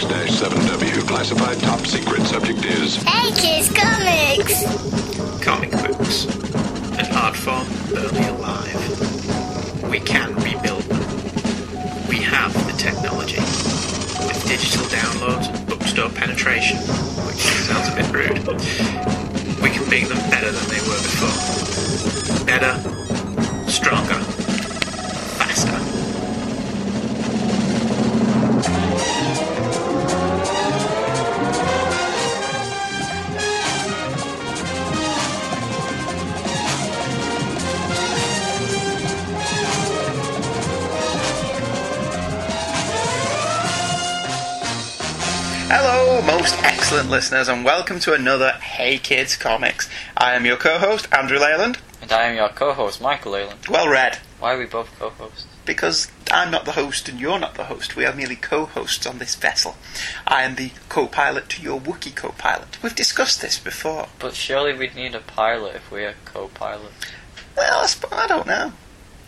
6-7W. Classified top secret. Subject is... Hey Kids Comics! comic books, an art form barely alive. We can rebuild them. We have the technology. With digital downloads and bookstore penetration, which sounds a bit rude, we can make them better than they were before. Better, stronger, excellent listeners, and welcome to another Hey Kids Comics. I am your co-host, Andrew Leyland. And I am your co-host, Michael Leyland. Well read, Why are we both co-hosts? because I'm not the host and you're not the host. We are merely co-hosts on this vessel. I am the co-pilot to your Wookiee co-pilot. We've discussed this before. But surely we'd need a pilot if we're co-pilot. Well, I, sp- I don't know.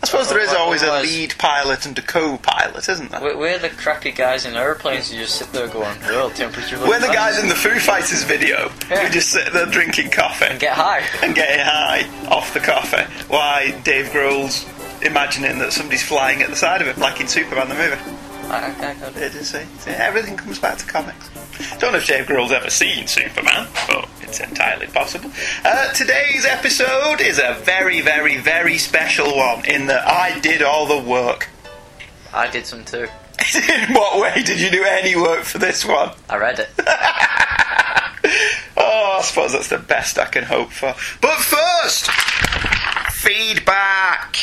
I suppose there is always a lead pilot and a co-pilot, isn't there? We're, we're the crappy guys in airplanes who just sit there going, well, temperature... We're the guys in the Foo Fighters video Yeah. who just sit there drinking coffee. And get high. and getting high off the coffee. Why Dave Grohl's imagining that somebody's flying at the side of him, like in Superman the movie. I, I, I. It is, see, see, everything comes back to comics. Don't know if Dave Grohl's ever seen Superman, but it's entirely possible. Uh, today's episode is a very, very, very special one in that I did all the work. I did some too. in what way did you do any work for this one? I read it. Oh, I suppose that's the best I can hope for. But first, feedback.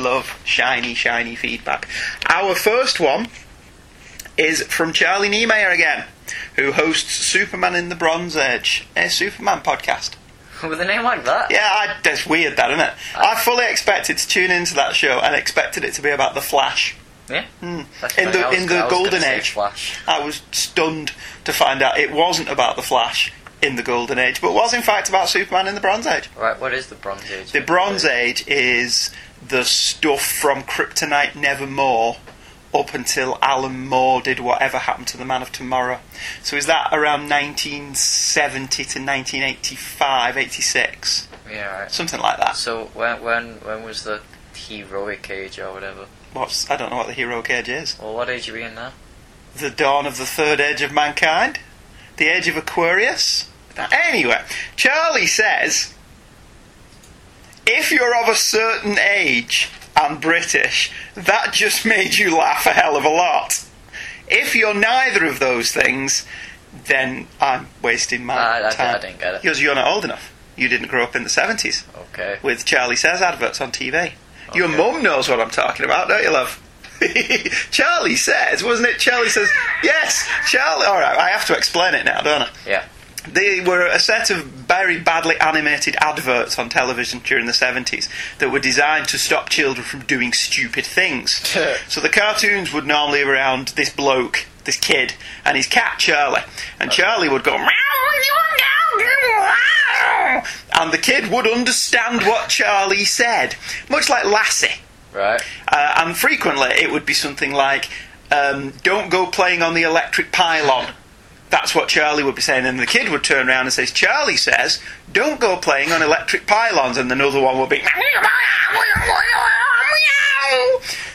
Love shiny, shiny feedback. Our first one is from Charlie Niemeyer again, who hosts Superman in the Bronze Age, a Superman podcast. With a name like that? Yeah, I, that's weird, that isn't it? Uh, I fully expected to tune into that show and expected it to be about the Flash. Yeah. Hmm. That's In the- was in the I was gonna golden age. Flash. I was stunned to find out it wasn't about the Flash in the Golden Age, but was in fact about Superman in the Bronze Age. Right, what is the Bronze Age? The Bronze Age is the stuff from Kryptonite Nevermore up until Alan Moore did whatever happened to the Man of Tomorrow. So is that around 1970 to 1985, 86? Yeah, right. Something like that. So when when when was the heroic age or whatever? What's I don't know what the heroic age is. Well, what age are we in now? The dawn of the third age of mankind? The age of Aquarius? Anyway, Charlie says if you're of a certain age and British, that just made you laugh a hell of a lot. If you're neither of those things, then I'm wasting my I- I- I time. didn't get it. Because you're not old enough. You didn't grow up in the 70s Okay. with Charlie Says adverts on TV. Your mum knows what I'm talking about, don't you, love? Charlie Says, wasn't it? Charlie Says, yes, Charlie. All right, I have to explain it now, don't I? Yeah. They were a set of very badly animated adverts on television during the 70s that were designed to stop children from doing stupid things. so the cartoons would normally around this bloke, this kid, and his cat Charlie. And Charlie would go, and the kid would understand what Charlie said, much like Lassie. Right. Uh, and frequently it would be something like, um, don't go playing on the electric pylon. That's what Charlie would be saying. And the kid would turn around and say, Charlie says, don't go playing on electric pylons. And another one would be,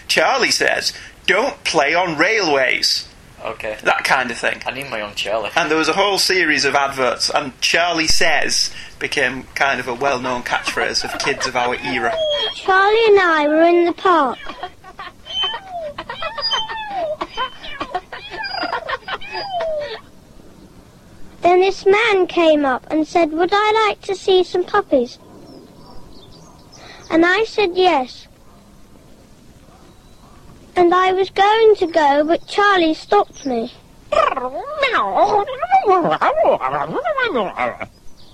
Charlie says, don't play on railways. Okay. That kind of thing. I need my own Charlie. And there was a whole series of adverts, and Charlie Says became kind of a well known catchphrase of kids of our era. Charlie and I were in the park. Then this man came up and said, Would I like to see some puppies? And I said yes. And I was going to go, but Charlie stopped me.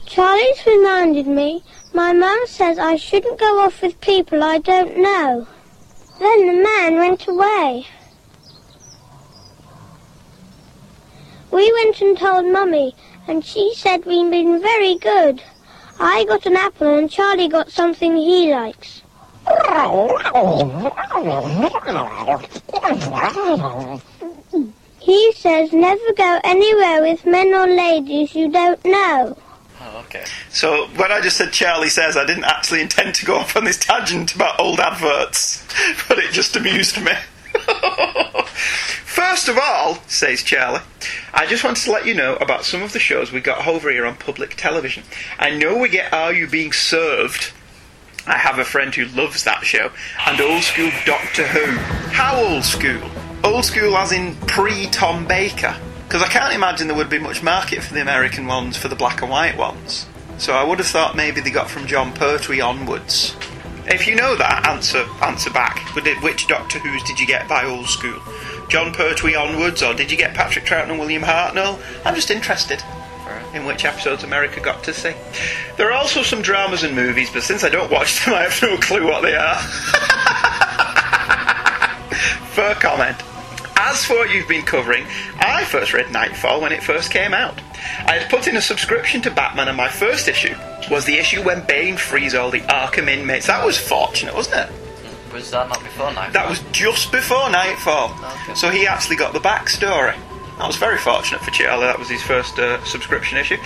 Charlie's reminded me My mum says I shouldn't go off with people I don't know. Then the man went away. We went and told Mummy, and she said we'd been very good. I got an apple and Charlie got something he likes. He says never go anywhere with men or ladies you don't know. Oh, okay. So when I just said Charlie says, I didn't actually intend to go off on this tangent about old adverts, but it just amused me. First of all, says Charlie, I just wanted to let you know about some of the shows we got over here on public television. I know we get Are You Being Served? I have a friend who loves that show, and old school Doctor Who. How old school? Old school as in pre Tom Baker? Because I can't imagine there would be much market for the American ones for the black and white ones. So I would have thought maybe they got from Jon Pertwee onwards. If you know that, answer answer back. Which Doctor Who's did you get by old school? Jon Pertwee onwards, or did you get Patrick Troughton and William Hartnell? I'm just interested in which episodes America got to see. There are also some dramas and movies, but since I don't watch them, I have no clue what they are. Fair comment. As for what you've been covering, I first read Knightfall when it first came out. I had put in a subscription to Batman, and my first issue was the issue when Bane frees all the Arkham inmates. That was fortunate, wasn't it? Was that not before Knightfall? That was just before Knightfall. Okay. So he actually got the backstory. That was very fortunate for Charlie. That was his first uh, subscription issue.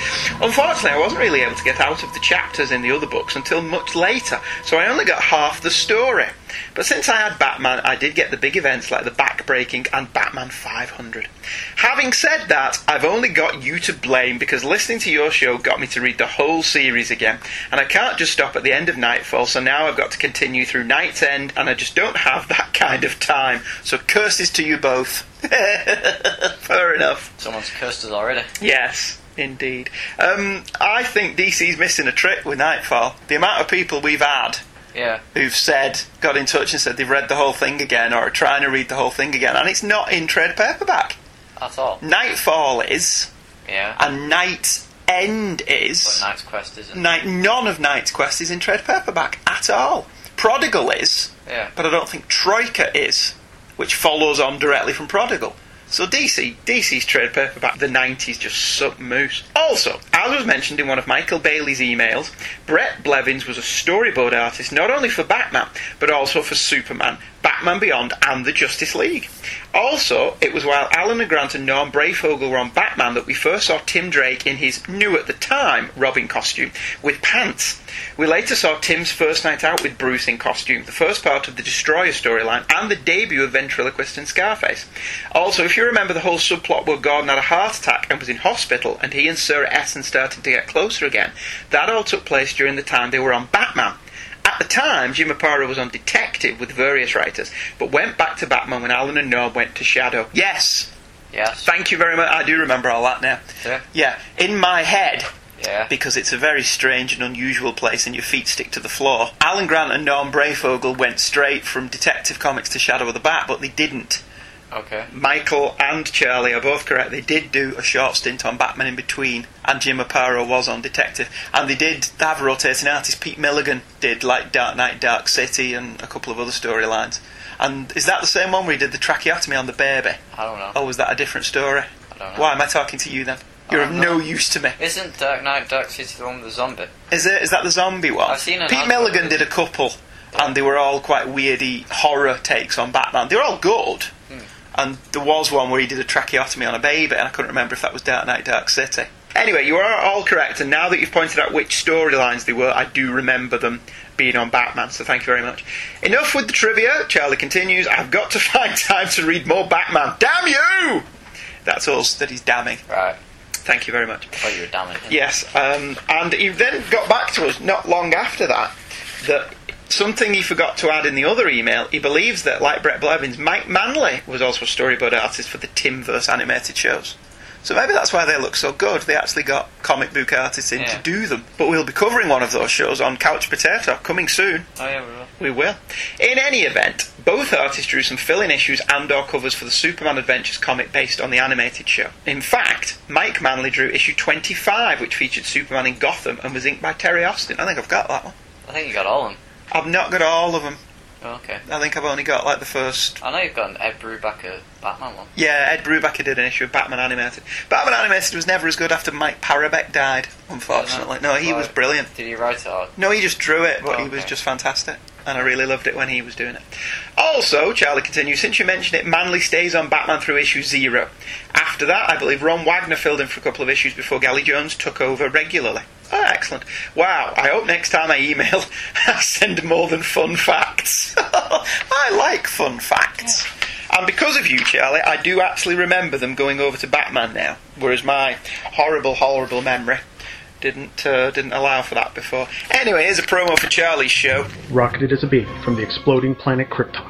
Unfortunately, I wasn't really able to get out of the chapters in the other books until much later, so I only got half the story. But since I had Batman, I did get the big events like the Backbreaking and Batman 500. Having said that, I've only got you to blame because listening to your show got me to read the whole series again, and I can't just stop at the end of Knightfall, so now I've got to continue through KnightsEnd, and I just don't have that kind of time. So curses to you both. Fair enough. Someone's cursed us already. Yes, indeed. Um, I think DC's missing a trick with Knightfall. The amount of people we've had Yeah. who've said, got in touch and said they've read the whole thing again or are trying to read the whole thing again, and it's not in trade paperback. At all. Knightfall is, Yeah. and Night's End But is. Knight's Quest isn't. Night, none of Knight's Quest is in trade paperback at all. Prodigal is, Yeah. but I don't think Troika is, which follows on directly from Prodigal. So DC, DC's trade paperback, the 90s just sucked moose. Also, as was mentioned in one of Michael Bailey's emails, Bret Blevins was a storyboard artist not only for Batman, but also for Superman, Batman Beyond, and the Justice League. Also, it was while Alan and Grant and Norm Breyfogle were on Batman that we first saw Tim Drake in his new at the time Robin costume with pants. We later saw Tim's first night out with Bruce in costume, the first part of the Destroyer storyline, and the debut of Ventriloquist and Scarface. Also, if you remember the whole subplot where Gordon had a heart attack and was in hospital, and he and Sarah Essen started to get closer again, that all took place during the time they were on Batman. At the time, Jim Aparo was on Detective with various writers, but went back to Batman when Alan and Norm went to Shadow. Yes, Yes. thank you very much. I do remember all that now. Yeah. Yeah, in my head, Yeah. because it's a very strange and unusual place and your feet stick to the floor. Alan Grant and Norm Breyfogle went straight from Detective Comics to Shadow of the Bat, but they didn't. Okay. Michael and Charlie are both correct. They did do a short stint on Batman in between, and Jim Aparo was on Detective. And they did have a rotating artist. Pete Milligan did like Dark Knight, Dark City, and a couple of other storylines. And is that the same one where he did the tracheotomy on the baby? I don't know. Or was that a different story? I don't know. Why am I talking to you then? You're of no use to me. Isn't Dark Knight Dark City the one with the zombie? Is it? Is that the zombie one? I've seen Pete Milligan did a couple, and they were all quite weirdy horror takes on Batman. They were all good. And there was one where he did a tracheotomy on a baby, and I couldn't remember if that was Dark Knight, Dark City. Anyway, you are all correct, and now that you've pointed out which storylines they were, I do remember them being on Batman. So thank you very much. Enough with the trivia. Charlie continues. I've got to find time to read more Batman. Damn you! That's all that he's damning. Right. Thank you very much. I thought you were damning. Yes, um, and he then got back to us not long after that that something he forgot to add in the other email. He believes that, like Bret Blevins, Mike Manley was also a storyboard artist for the Timverse animated shows. So maybe that's why they look so good. They actually got comic book artists in Yeah. to do them. But we'll be covering one of those shows on Couch Potato coming soon. Oh yeah, we will. We will. In any event, both artists drew some fill-in issues and/or covers for the Superman Adventures comic based on the animated show. In fact, Mike Manley drew issue 25, which featured Superman in Gotham and was inked by Terry Austin. I think I've got that one. I think you got all of them. I've not got all of them. Oh, okay. I think I've only got like the first. I know you've got an Ed Brubaker Batman one. Yeah, Ed Brubaker did an issue of Batman Animated. Batman Animated was never as good after Mike Parobeck died, unfortunately. No, he was brilliant. Did he write it? Or? No, he just drew it, but Oh, he was just fantastic. And I really loved it when he was doing it. Also, Charlie continues, since you mentioned it, Manley stays on Batman through issue zero. After that, I believe Ron Wagner filled in for a couple of issues before Kelley Jones took over regularly. Oh, excellent. Wow, I hope next time I email, I send more than fun facts. I like fun facts. And because of you, Charlie, I do actually remember them going over to Batman now, whereas my horrible, horrible memory didn't uh, didn't allow for that before. Anyway, here's a promo for Charlie's show. Rocketed as a baby from the exploding planet Krypton,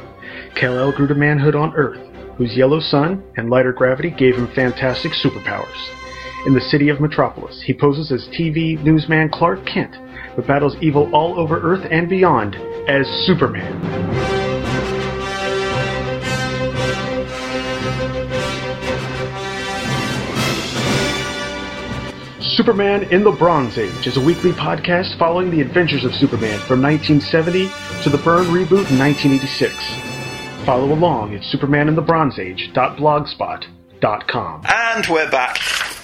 Kal-El grew to manhood on Earth, whose yellow sun and lighter gravity gave him fantastic superpowers. In the city of Metropolis, he poses as TV newsman Clark Kent, but battles evil all over Earth and beyond as Superman. Superman in the Bronze Age is a weekly podcast following the adventures of Superman from 1970 to the Byrne reboot in 1986. Follow along at supermaninthebronzeage.blogspot.com. And we're back.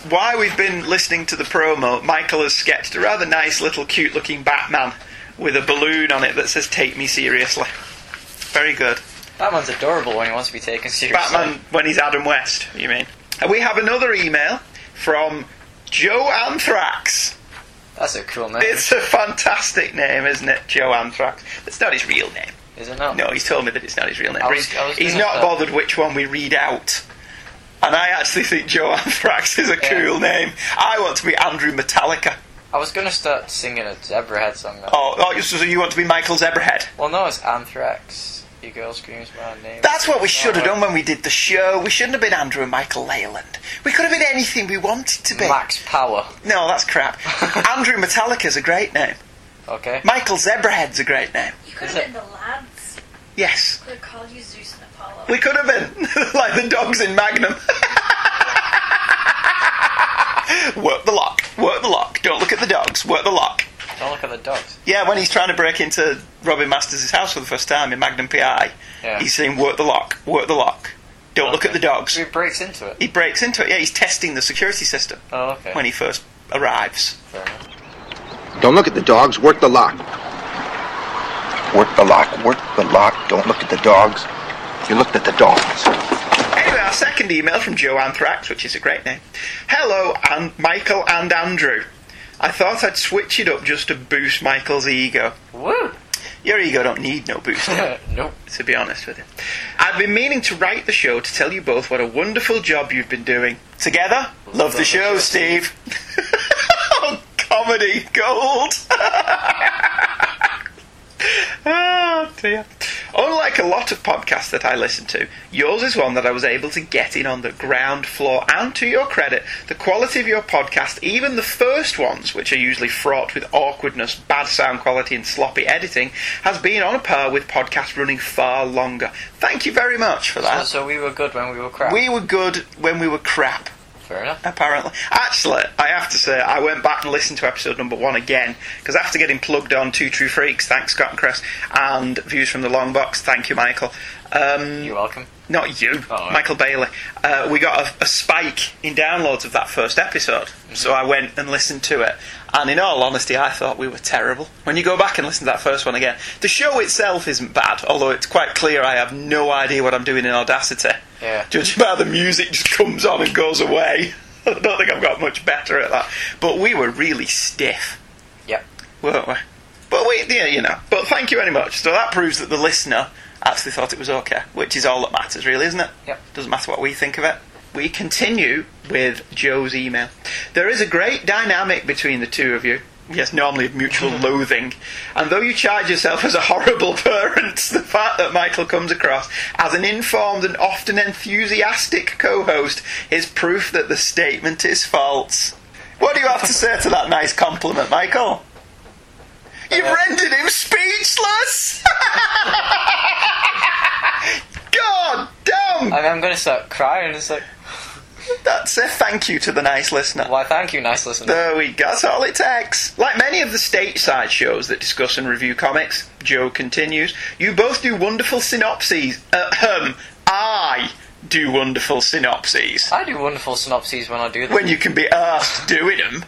While we've been listening to the promo, Michael has sketched a rather nice little cute looking Batman with a balloon on it that says Take Me Seriously. Very good. Batman's adorable when he wants to be taken seriously. Batman when he's Adam West, you mean? And we have another email from Joe Anthrax. That's a cool name. It's a fantastic name, isn't it? Joe Anthrax. That's not his real name. Is it not? No, he's told me that it's not his real name. I was- he's I was he's not bothered which one we read out. And I actually think Joe Anthrax is a Yeah. cool name. I want to be Andrew Metallica. I was gonna start singing a Zebrahead song. Though. Oh, oh so you want to be Michael Zebrahead? Well, no, it's Anthrax. You girl screams my name. That's what we should have done when we did the show. We shouldn't have been Andrew and Michael Leyland. We could have been anything we wanted to be. Max Power. No, that's crap. Andrew Metallica's a great name. Okay. Michael Zebrahead's a great name. You could Is have it- been the lads. Yes, Could have called you Zeus and Apollo. We could have been. like the dogs in Magnum. work the lock. Work the lock. Don't look at the dogs. Work the lock. Don't look at the dogs. Yeah, when he's trying to break into Robin Masters' house for the first time in Magnum PI, Yeah. he's saying, work the lock. Work the lock. Don't look at the dogs. He breaks into it. He breaks into it. Yeah, he's testing the security system Oh, okay. when he first arrives. Fair. Don't look at the dogs, work the lock. Work the lock, work the lock. Don't look at the dogs. You looked at the dogs. Anyway, our second email from Joe Anthrax, which is a great name. Hello, and Michael and Andrew. I thought I'd switch it up just to boost Michael's ego. Woo! Your ego don't need no boosting. nope. to be honest with you. I've been meaning to write the show to tell you both what a wonderful job you've been doing. Together, love, the show, Steve. oh, comedy gold. oh dear. Unlike a lot of podcasts that I listen to, yours is one that I was able to get in on the ground floor. And to your credit, the quality of your podcast, even the first ones, which are usually fraught with awkwardness, bad sound quality, and sloppy editing, has been on a par with podcasts running far longer. Thank you very much for So, that. so we were good when we were crap. We were good when we were crap Fair enough. apparently. Actually, I have to say, I went back and listened to episode number one again because after getting plugged on Two True Freaks, thanks Scott and Chris, and Views from the Long Box, thank you, Michael. Um, You're welcome. not you, Oh, right. Michael Bailey. Uh, we got a, a spike in downloads of that first episode, Mm-hmm. so I went and listened to it. And in all honesty, I thought we were terrible. When you go back and listen to that first one again, the show itself isn't bad, although it's quite clear I have no idea what I'm doing in Audacity. Yeah. Judging by the music just comes on and goes away. I don't think I've got much better at that. But we were really stiff, Yep. weren't we? But we, yeah, you know. But thank you very much. So that proves that the listener actually thought it was okay, which is all that matters, really, isn't it? Yep. Doesn't matter what we think of it. We continue with Joe's email. There is a great dynamic between the two of you. Yes, normally of mutual loathing. And though you charge yourself as a horrible parent, the fact that Michael comes across as an informed and often enthusiastic co host is proof that the statement is false. What do you have to say to that nice compliment, Michael? You've Uh, rendered him speechless! God damn! I mean, I'm gonna start crying. It's like, That's a thank you to the nice listener. why? Thank you, nice listener. There we go. That's all it takes. Like many of the stateside shows that discuss and review comics, Joe continues, you both do wonderful synopses. Uh, um, I do wonderful synopses. I do wonderful synopses when I do them. When you can be asked doing them.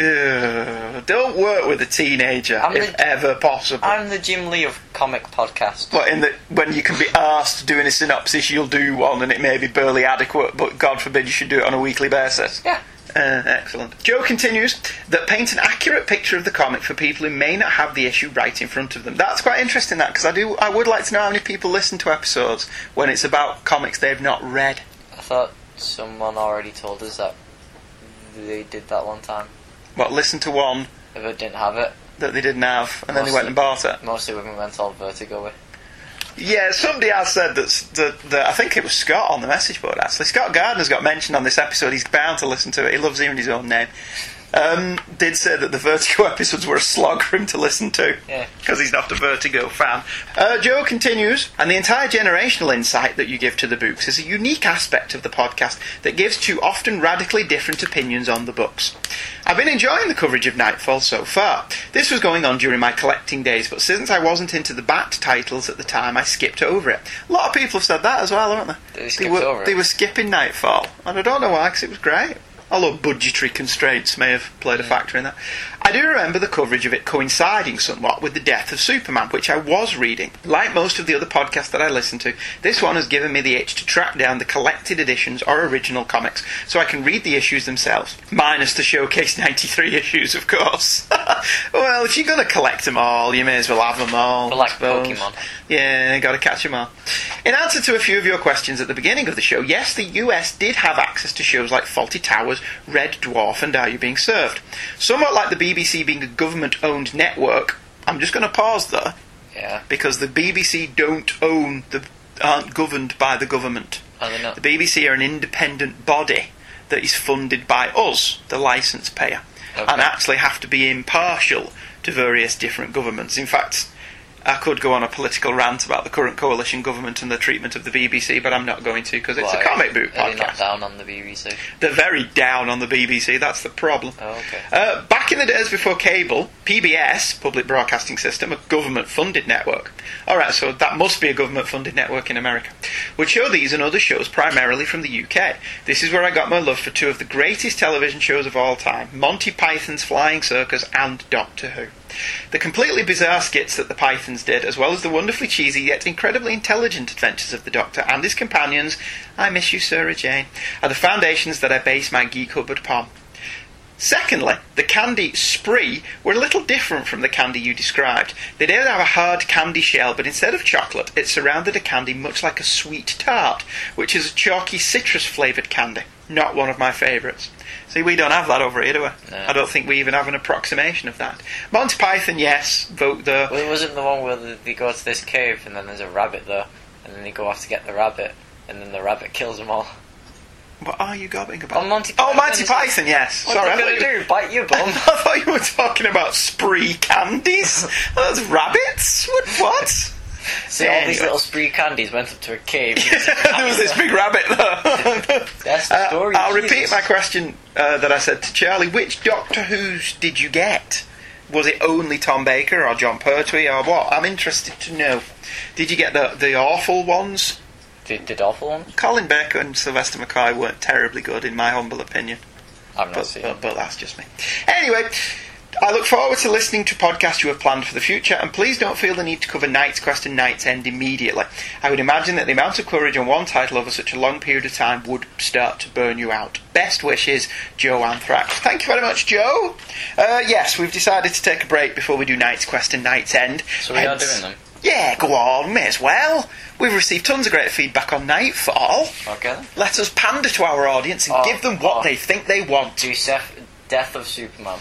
Don't work with a teenager I'm if the- ever possible. I'm the Jim Lee of comic podcast. But in the when you can be asked doing a synopsis, you'll do one, and it may be barely adequate. But God forbid you should do it on a weekly basis. Yeah. Uh, excellent. Joe continues that paint an accurate picture of the comic for people who may not have the issue right in front of them. That's quite interesting. That because I do, I would like to know how many people listen to episodes when it's about comics they've not read. I thought someone already told us that they did that one time. What listen to one it didn't have it, that they didn't have, and then they went and bought it. mostly women went all vertigo with. Yeah, somebody has said that, that, that I think it was Scott on the message board actually. Scott Gardner's got mentioned on this episode. He's bound to listen to it. He loves hearing his own name. Um, did say that the Vertigo episodes were a slog for him to listen to Yeah. because he's not a Vertigo fan. Uh, Joe continues, and the entire generational insight that you give to the books is a unique aspect of the podcast that gives two often radically different opinions on the books. I've been enjoying the coverage of Knightfall so far. This was going on during my collecting days, but since I wasn't into the Bat titles at the time, I skipped over it. A lot of people have said that as well, haven't they? They skipped were, over it. they were skipping Knightfall, and I don't know why, because it was great. Although budgetary constraints may have played a factor in that. I do remember the coverage of it coinciding somewhat with the death of Superman, which I was reading. Like most of the other podcasts that I listen to, this one has given me the itch to track down the collected editions or original comics so I can read the issues themselves. Minus the Showcase 93 issues, of course. well, if you're going to collect them all, you may as well have them all. But like. Pokemon. Yeah, got to catch them all. In answer to a few of your questions at the beginning of the show, yes, the US did have access to shows like Fawlty Towers, Red Dwarf, and Are You Being Served? Somewhat like the BBC being a government owned network. I'm just going to pause there Yeah. because the BBC don't own the aren't governed by the government. Oh, are they not? The BBC are an independent body that is funded by us, the licence payer, Okay. and actually have to be impartial to various different governments. In fact, I could go on a political rant about the current coalition government and the treatment of the BBC, but I'm not going to because it's Why? a comic book Are they not down on the BBC? They're very down on the BBC. That's the problem. Oh, okay. Uh, back in the days before cable, PBS, Public Broadcasting System, a government funded network. Alright, so that must be a government funded network in America. Would show these and other shows primarily from the UK. This is where I got my love for two of the greatest television shows of all time Monty Python's Flying Circus and Doctor Who. The completely bizarre skits that the Pythons did, as well as the wonderfully cheesy yet incredibly intelligent adventures of the Doctor and his companions, I miss you, Sarah Jane, are the foundations that I base my geek hubbard upon. Secondly, the candy spree were a little different from the candy you described. They did have a hard candy shell, but instead of chocolate, it surrounded a candy much like a sweet tart, which is a chalky citrus flavoured candy. Not one of my favourites. See, we don't have that over here, do we? No. I don't think we even have an approximation of that. Monty Python, yes, vote there. Well, it wasn't the one where they- go to this cave and then there's a rabbit there, and then they go off to get the rabbit, and then the rabbit kills them all. What are you gobbling about? Oh, Monty Oh, Python Monty is- Python, yes. What Sorry, are gonna you- do? Bite your bum? I thought you were talking about spree candies. Those rabbits? What? what? See, all these little spree candies went up to a cave. there was this big rabbit. That's the Uh, story. I'll Jesus. repeat my question uh, that I said to Charlie. Which Doctor Who's did you get? Was it only Tom Baker or Jon Pertwee or what? I'm interested to know. Did you get the the awful ones? Did, did awful ones? Colin Baker and Sylvester McCoy weren't terribly good, in my humble opinion. I've not But, seen but, but that's just me. Anyway, I look forward to listening to podcasts you have planned for the future, and please don't feel the need to cover Knight's Quest and KnightsEnd immediately. I would imagine that the amount of coverage on one title over such a long period of time would start to burn you out. Best wishes, Joe Anthrax. Thank you very much, Joe. Uh, yes, we've decided to take a break before we do Knight's Quest and KnightsEnd. So we are doing them. Yeah, go on, may as well. We've received tons of great feedback on Knightfall. Okay. Let us pander to our audience and Oh, give them what oh. they think they want. Do Seth, Death of Superman,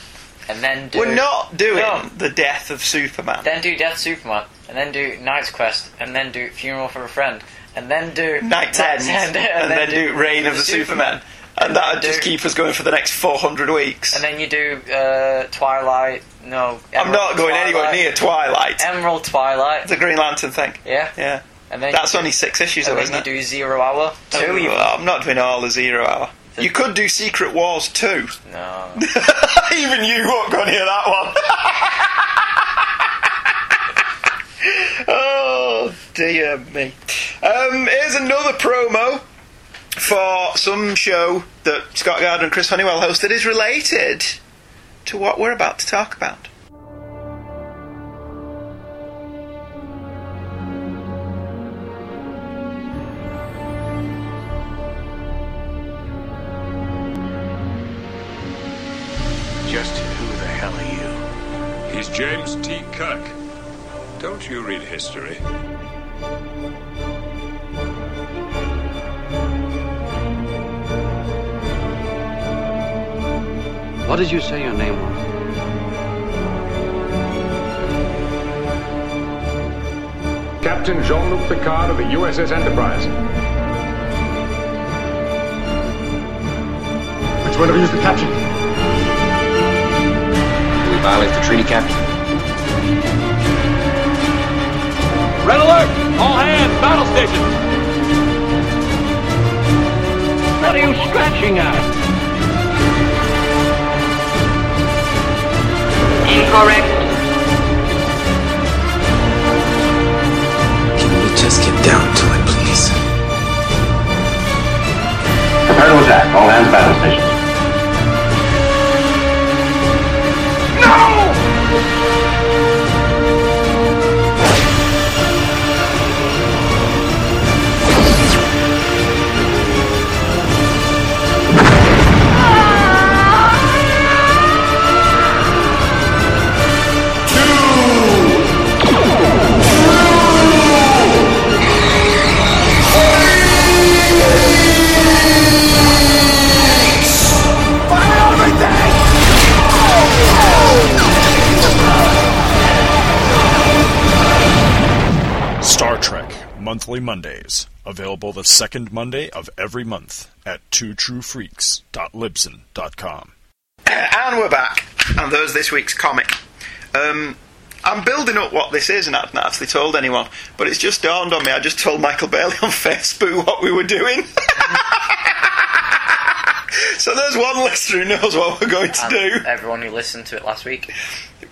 and then do. We're not doing No. the death of Superman. Then do Death Superman, and then do Knight's Quest, and then do Funeral for a Friend, and then do KnightsEnd, End, and, then, do Reign of the Superman. and that'd just Do- keep us going for the next 400 weeks. And then you do uh, Twilight. No, I'm not going anywhere near Twilight. Emerald Twilight. the Green Lantern thing. Yeah. Yeah. And then That's only six issues, do, though, and then isn't you it? do Zero Hour. Two Oh. I'm not doing all the Zero Hour. You could do Secret Wars too. No. Even you won't go near that one. oh, dear me. Um, here's another promo for some show that Scott Gardner and Chris Honeywell hosted is related to what we're about to talk about. You? James T. Kirk. Don't you read history? What did you say your name was? Captain Jean-Luc Picard of the USS Enterprise. Which one of you is the captain? We violate the treaty, Captain. Red alert! All hands, battle stations! What are you scratching at? Incorrect. Can we just get down to it, please? Prepare to attack. All hands battle stations. Monthly Mondays, available the second Monday of every month at twotruefreaks.libsyn.com. And we're back, and there's this week's comic. Um, I'm building up what this is, and I haven't actually told anyone, but it's just dawned on me. I just told Michael Bailey on Facebook what we were doing. so there's one listener who knows what we're going to And do. everyone who listened to it last week.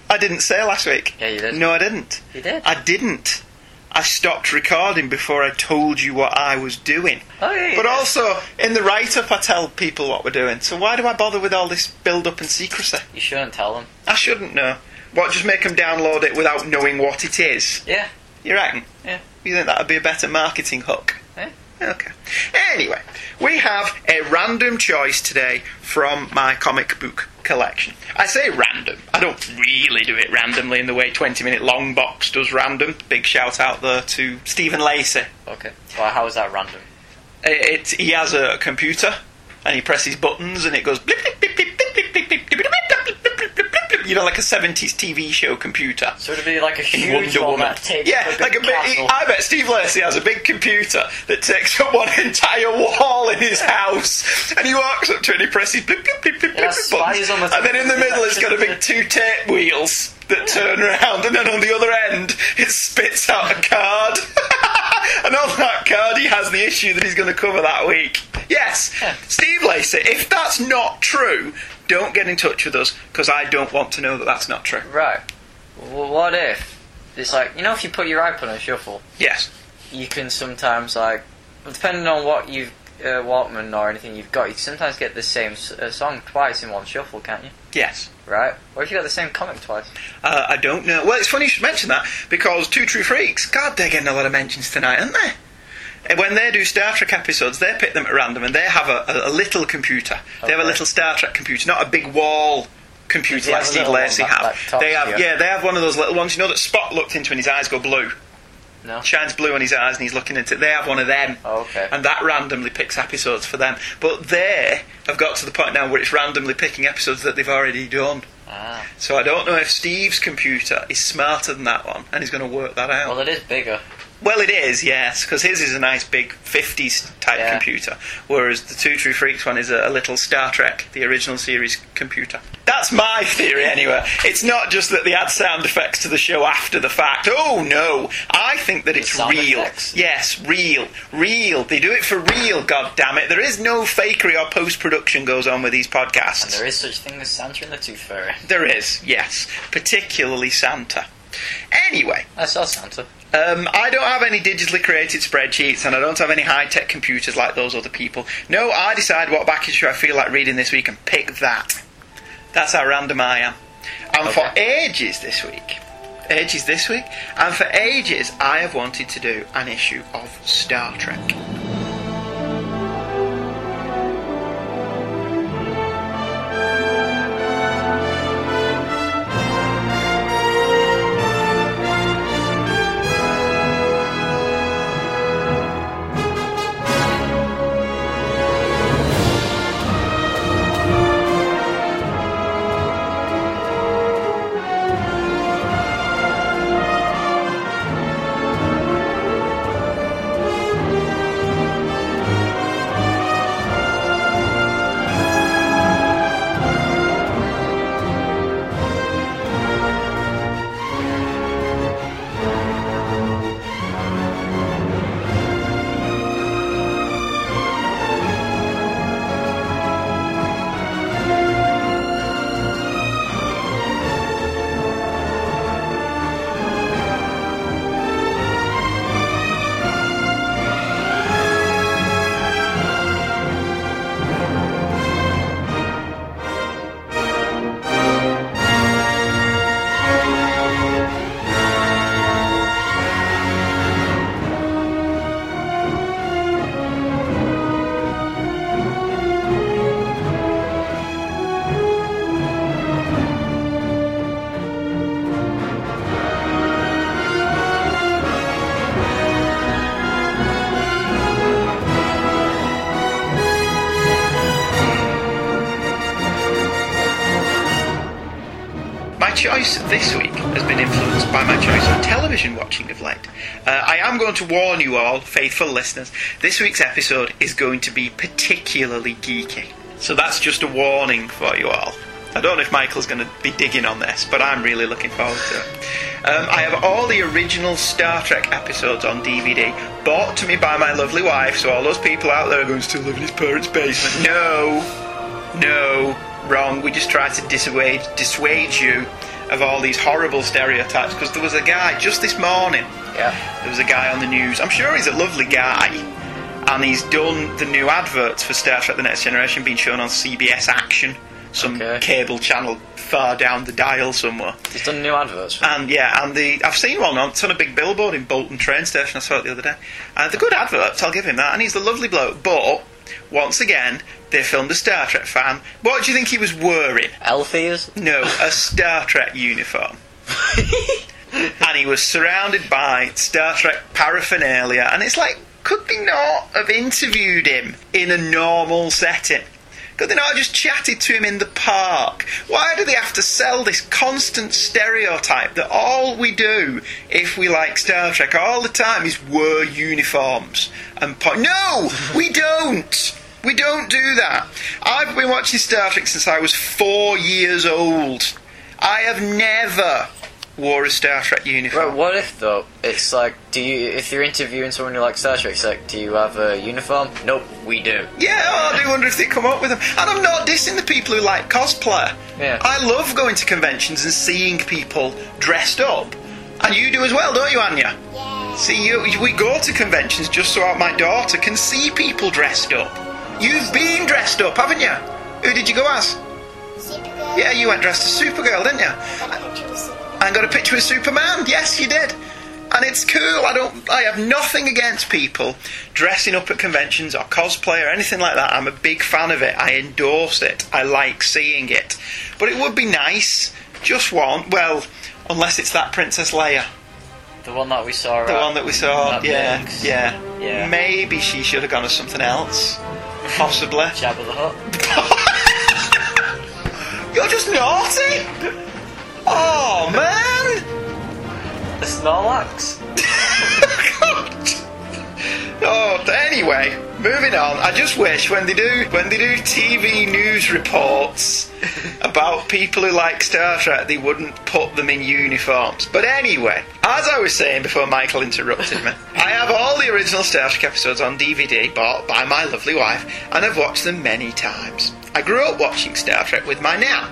I didn't say last week. Yeah, you did. No, I didn't. You did. I didn't. I stopped recording before I told you what I was doing. Oh, yeah, But yeah. also, in the write up, I tell people what we're doing. So why do I bother with all this build up and secrecy? You shouldn't tell them. I shouldn't know. What, just make them download it without knowing what it is? Yeah. You reckon? Yeah. You think that would be a better marketing hook? Okay. Anyway, we have a random choice today from my comic book collection. I say random. I don't really do it randomly in the way 20 Minute Long Box does random. Big shout out there to Stephen Lacey. Okay. Well, how is that random? It, it, he has a computer and he presses buttons and it goes blip, blip, blip, blip, blip, blip, blip, you know, like a 70s TV show computer. So it'd be like a huge Wonder one Woman. that takes yeah, like a big. castle. I bet Steve Lacey has a big computer that takes up one entire wall in his house, and he walks up to it and he presses blip blip blip blip blip, has blip buttons, on the and then in the middle it's got a big two tape wheels that turn around, and then on the other end it spits out a card. And on that card, he has the issue that he's going to cover that week. Yes, Steve Lacey. If that's not true, don't get in touch with us because I don't want to know that that's not true. Right. Well, what if it's like you know if you put your iPod on shuffle, Yes. you can sometimes like depending on what you've uh, Walkman or anything you've got, you can sometimes get the same s- uh, song twice in one shuffle, can't you? Yes. Right. Or if you got the same comic twice. Uh, I don't know. Well, it's funny you should mention that because Two True Freaks, God, they're getting a lot of mentions tonight, aren't they? And When they do Star Trek episodes, they pick them at random and they have a, a, a little computer. They have a little Star Trek computer, not a big wall computer like Steve Lacey have. that they have, yeah, they have one of those little ones. You know that Spock looked into and his eyes go blue. No. Shines blue on his eyes and he's looking into it. They have one of them. Oh, okay. And that randomly picks episodes for them. But they have got to the point now where it's randomly picking episodes that they've already done. Ah. So I don't know if Steve's computer is smarter than that one and he's going to work that out. Well, it is bigger. Well, it is, yes, because his is a nice big 50s type Yeah. computer, whereas the Two True Freaks one is a, a little Star Trek, the original series computer. That's my theory, anyway. It's not just that they add sound effects to the show after the fact. Oh, no. I think that it's real. effects? Yes, real. Real. They do it for real, God damn it. There is no fakery or post production goes on with these podcasts. And there is such thing as Santa and the Tooth Fairy. There is, yes. Particularly Santa. Anyway, I saw Santa. Um, I don't have any digitally created spreadsheets and I don't have any high tech computers like those other people. No, I decide what back issue I feel like reading this week and pick that. That's how random I am. And for ages this week, ages this week, and for ages I have wanted to do an issue of Star Trek. Choice this week has been influenced by my choice of television watching of late. Uh, I am going to warn you all, faithful listeners, this week's episode is going to be particularly geeky. So that's just a warning for you all. I don't know if Michael's going to be digging on this, but I'm really looking forward to it. Um, I have all the original Star Trek episodes on DVD, bought to me by my lovely wife, so all those people out there are going to still live in his parents' basement. No, no, wrong. We just try to dissuade, dissuade you of all these horrible stereotypes because there was a guy just this morning. Yeah. There was a guy on the news. I'm sure he's a lovely guy. And he's done the new adverts for Star Trek The Next Generation being shown on CBS Action, some cable channel far down the dial somewhere. He's done new adverts. And yeah, and the I've seen one on it's on a big billboard in Bolton train station. I saw it the other day. Uh, and they're good adverts. I'll give him that. And he's a lovely bloke. But once again, they filmed a Star Trek fan. What do you think he was wearing? Elf ears? No, a Star Trek uniform. and he was surrounded by Star Trek paraphernalia. And it's like, could they not have interviewed him in a normal setting? Could they not have just chatted to him in the park? Why do they have to sell this constant stereotype that all we do if we like Star Trek all the time is wear uniforms and po- No, we don't. We don't do that. I've been watching Star Trek since I was four years old. I have never wore a Star Trek uniform. Right, what if though it's like, do you if you're interviewing someone who likes Star Trek, it's like, do you have a uniform? Nope, we do. Yeah, oh, I do wonder if they come up with them. And I'm not dissing the people who like cosplay. Yeah. I love going to conventions and seeing people dressed up. And you do as well, don't you, Anya? Yeah. See, you, we go to conventions just so my daughter can see people dressed up. You've been dressed up, haven't you? Who did you go as? Supergirl. Yeah, you went dressed as Supergirl, didn't you? And got a picture with Superman. Yes, you did. And it's cool. I don't. I have nothing against people dressing up at conventions or cosplay or anything like that. I'm a big fan of it. I endorse it. I like seeing it. But it would be nice, just one. Well, unless it's that Princess Leia, The one that we saw. the one that we saw. Mad Yeah, yeah, Yeah. Maybe she should have gone as something else. Possibly. Jabba the Hutt. You're just naughty. Oh man. The Snorlax. Oh, anyway, moving on. I just wish when they do when they do TV news reports about people who like Star Trek, they wouldn't put them in uniforms. But anyway, as I was saying before Michael interrupted me, I have all the original Star Trek episodes on DVD bought by my lovely wife, and I've watched them many times. I grew up watching Star Trek with my nan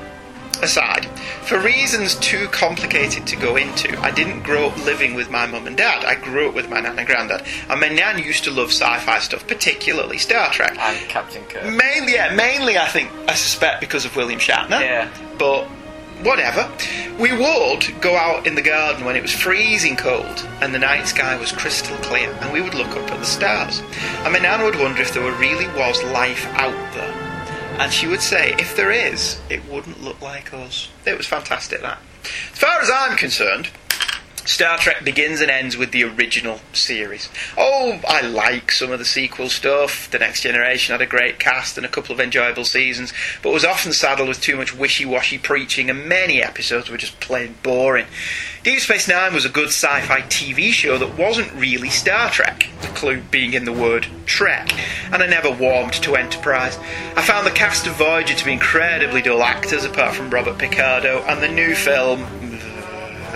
aside, for reasons too complicated to go into, I didn't grow up living with my mum and dad. I grew up with my nan and granddad. And my nan used to love sci fi stuff, particularly Star Trek. And Captain Kirk. Mainly, yeah, mainly I think, I suspect because of William Shatner. Yeah. But whatever. We would go out in the garden when it was freezing cold and the night sky was crystal clear, and we would look up at the stars. And my nan would wonder if there really was life out there. And she would say, if there is, it wouldn't look like us. It was fantastic, that. As far as I'm concerned, Star Trek begins and ends with the original series. Oh, I like some of the sequel stuff. The Next Generation had a great cast and a couple of enjoyable seasons, but was often saddled with too much wishy washy preaching, and many episodes were just plain boring. Deep Space Nine was a good sci fi TV show that wasn't really Star Trek, the clue being in the word Trek, and I never warmed to Enterprise. I found the cast of Voyager to be incredibly dull actors, apart from Robert Picardo, and the new film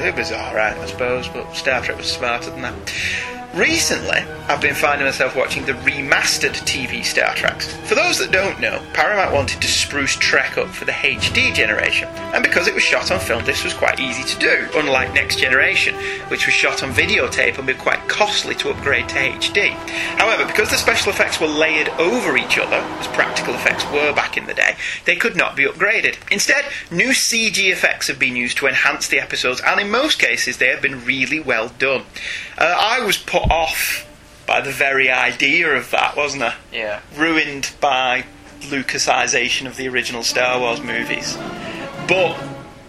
it was alright, I suppose, but Star Trek was smarter than that. Recently, I've been finding myself watching the remastered TV Star Treks. For those that don't know, Paramount wanted to spruce Trek up for the HD generation, and because it was shot on film, this was quite easy to do, unlike Next Generation, which was shot on videotape and be quite costly to upgrade to HD. However, because the special effects were layered over each other, as practical effects were back in the day, they could not be upgraded. Instead, new CG effects have been used to enhance the episodes, and in most cases, they have been really well done. Uh, I was put off by the very idea of that, wasn't I? Yeah. Ruined by Lucasization of the original Star Wars movies. But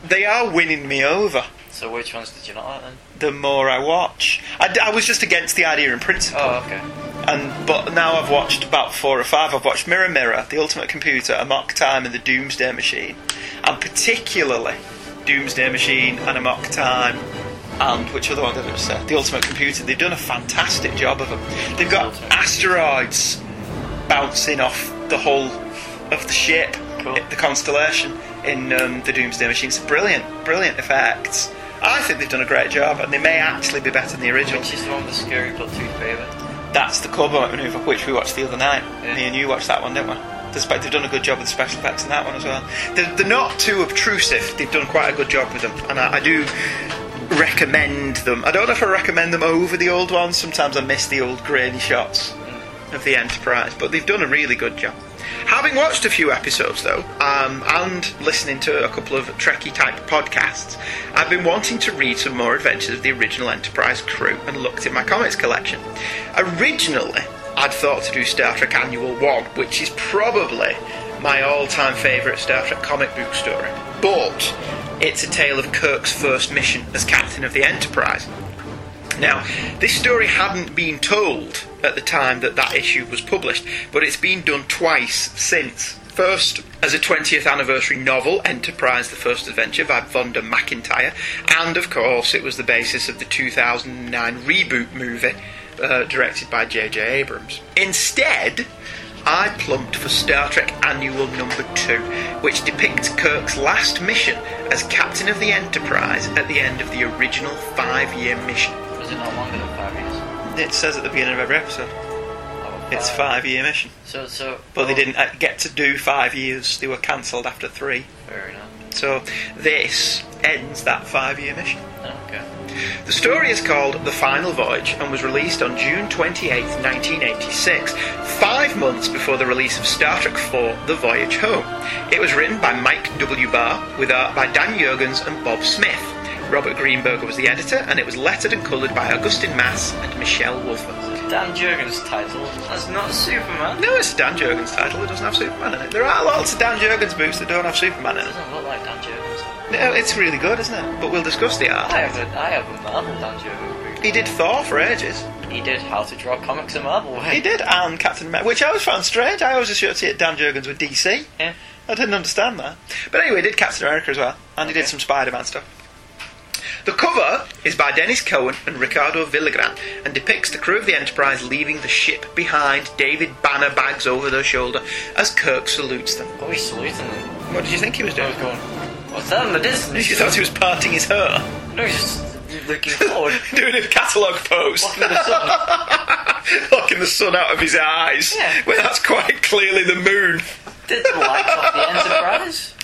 they are winning me over So which ones did you not like then? the more I watch. I, d- I was just against the idea in principle. Oh, okay. And but now I've watched about four or five. I've watched Mirror Mirror, The Ultimate Computer, Amok Time, and The Doomsday Machine, and particularly Doomsday Machine and Amok Time. And which other one did I just say? The Ultimate Computer. They've done a fantastic job of them. They've got asteroids bouncing off the hull of the ship, the constellation in um, the Doomsday Machine. It's brilliant, brilliant effects. I think they've done a great job, and they may actually be better than the original. Which is the one with the scary tooth baby? That's the Corbomite maneuver, which we watched the other night. Me and you watched that one, didn't we? Despite they've done a good job with the special effects in that one as well. They're, they're not too obtrusive. They've done quite a good job with them, and I, I do recommend them. I don't know if I recommend them over the old ones. Sometimes I miss the old grainy shots of the Enterprise, but they've done a really good job. Having watched a few episodes though, um, and listening to a couple of Trekkie type podcasts, I've been wanting to read some more adventures of the original Enterprise crew and looked in my comics collection. Originally, I'd thought to do Star Trek Annual 1, which is probably my all time favourite Star Trek comic book story. But it's a tale of Kirk's first mission as captain of the Enterprise. Now, this story hadn't been told at the time that that issue was published, but it's been done twice since. First, as a 20th anniversary novel, Enterprise The First Adventure by Vonda McIntyre, and of course, it was the basis of the 2009 reboot movie uh, directed by J.J. Abrams. Instead, I plumped for Star Trek Annual Number 2, which depicts Kirk's last mission as captain of the Enterprise at the end of the original five year mission. Was it not longer than five years? It says at the beginning of every episode. It's five year mission. So, so. But they didn't uh, get to do five years, they were cancelled after three. Fair enough. So this ends that five year mission. Okay. The story is called The Final Voyage and was released on June 28, 1986, five months before the release of Star Trek IV The Voyage Home. It was written by Mike W. Barr with art by Dan Jurgens and Bob Smith. Robert Greenberger was the editor, and it was lettered and coloured by Agustin Mas and Michelle Wolfer. Dan Jurgens' title. That's not Superman. No, it's a Dan Jurgens title. It doesn't have Superman in it. There are lots of Dan Jurgens boots that don't have Superman in It it. doesn't look like Dan Jurgens. No, it's really good, isn't it? But we'll discuss the art. I have a, I have a Marvel Dan Jurgens book. He did Thor for ages. He did How to Draw Comics in Marvel way. He did, and Captain America, which I always found strange. I always associate Dan Jurgens with DC. Yeah. I didn't understand that. But anyway, he did Captain America as well, and he did some Spider-Man stuff. The cover is by Dennis Cohen and Ricardo Villagrán and depicts the crew of the Enterprise leaving the ship behind, David Banner bags over their shoulder as Kirk salutes them. Oh, he's saluting them. What did you think he was doing? Oh, Going what's that in the distance? You thought he was parting his hair? No, he's just looking forward. doing a catalogue pose. Locking the sun. Locking the sun out of his eyes. Yeah. Well, that's quite clearly the moon. Did the lights off the Enterprise?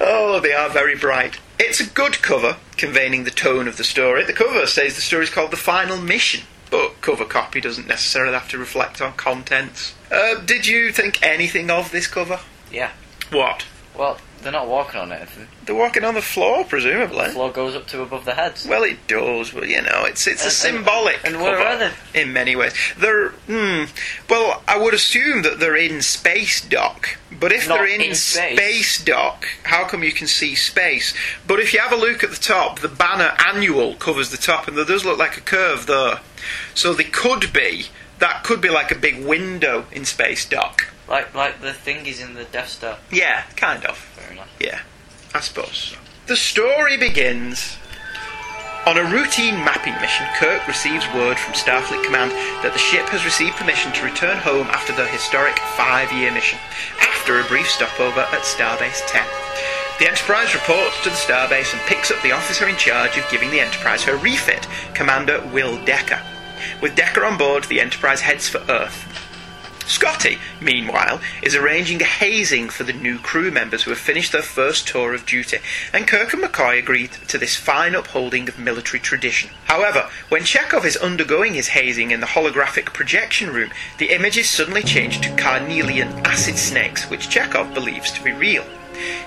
Oh, they are very bright. It's a good cover, conveying the tone of the story. The cover says the story is called The Final Mission, but cover copy doesn't necessarily have to reflect on contents. Uh, did you think anything of this cover? Yeah. What? Well, they're not walking on anything. They're walking on the floor, presumably. The floor goes up to above the heads. Well, it does, but you know, it's it's a And- and- symbolic and where are they? in many ways. They're hmm, well, I would assume that they're in space dock. But if Not they're in, in space. dock, how come you can see space? But if you have a look at the top, the banner annual covers the top, and there does look like a curve there. So they could be that could be like a big window in space dock. Like like the thingies in the Death Star. Yeah, kind of. Fair enough. Yeah, I suppose. The story begins. On a routine mapping mission, Kirk receives word from Starfleet Command that the ship has received permission to return home after their historic five year mission, after a brief stopover at Starbase 10. The Enterprise reports to the Starbase and picks up the officer in charge of giving the Enterprise her refit, Commander Will Decker. With Decker on board, the Enterprise heads for Earth. Scotty, meanwhile, is arranging a hazing for the new crew members who have finished their first tour of duty, and Kirk and McCoy agree to this fine upholding of military tradition. However, when Chekhov is undergoing his hazing in the holographic projection room, the images suddenly change to carnelian acid snakes, which Chekhov believes to be real.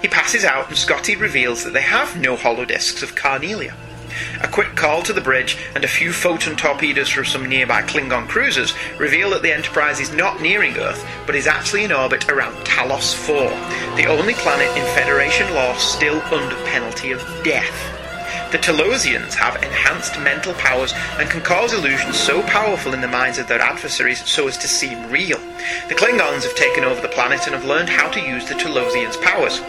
He passes out, and Scotty reveals that they have no holodiscs of carnelia. A quick call to the bridge and a few photon torpedoes from some nearby Klingon cruisers reveal that the Enterprise is not nearing Earth, but is actually in orbit around Talos 4, the only planet in Federation law still under penalty of death. The Talosians have enhanced mental powers and can cause illusions so powerful in the minds of their adversaries so as to seem real. The Klingons have taken over the planet and have learned how to use the Talosians' powers.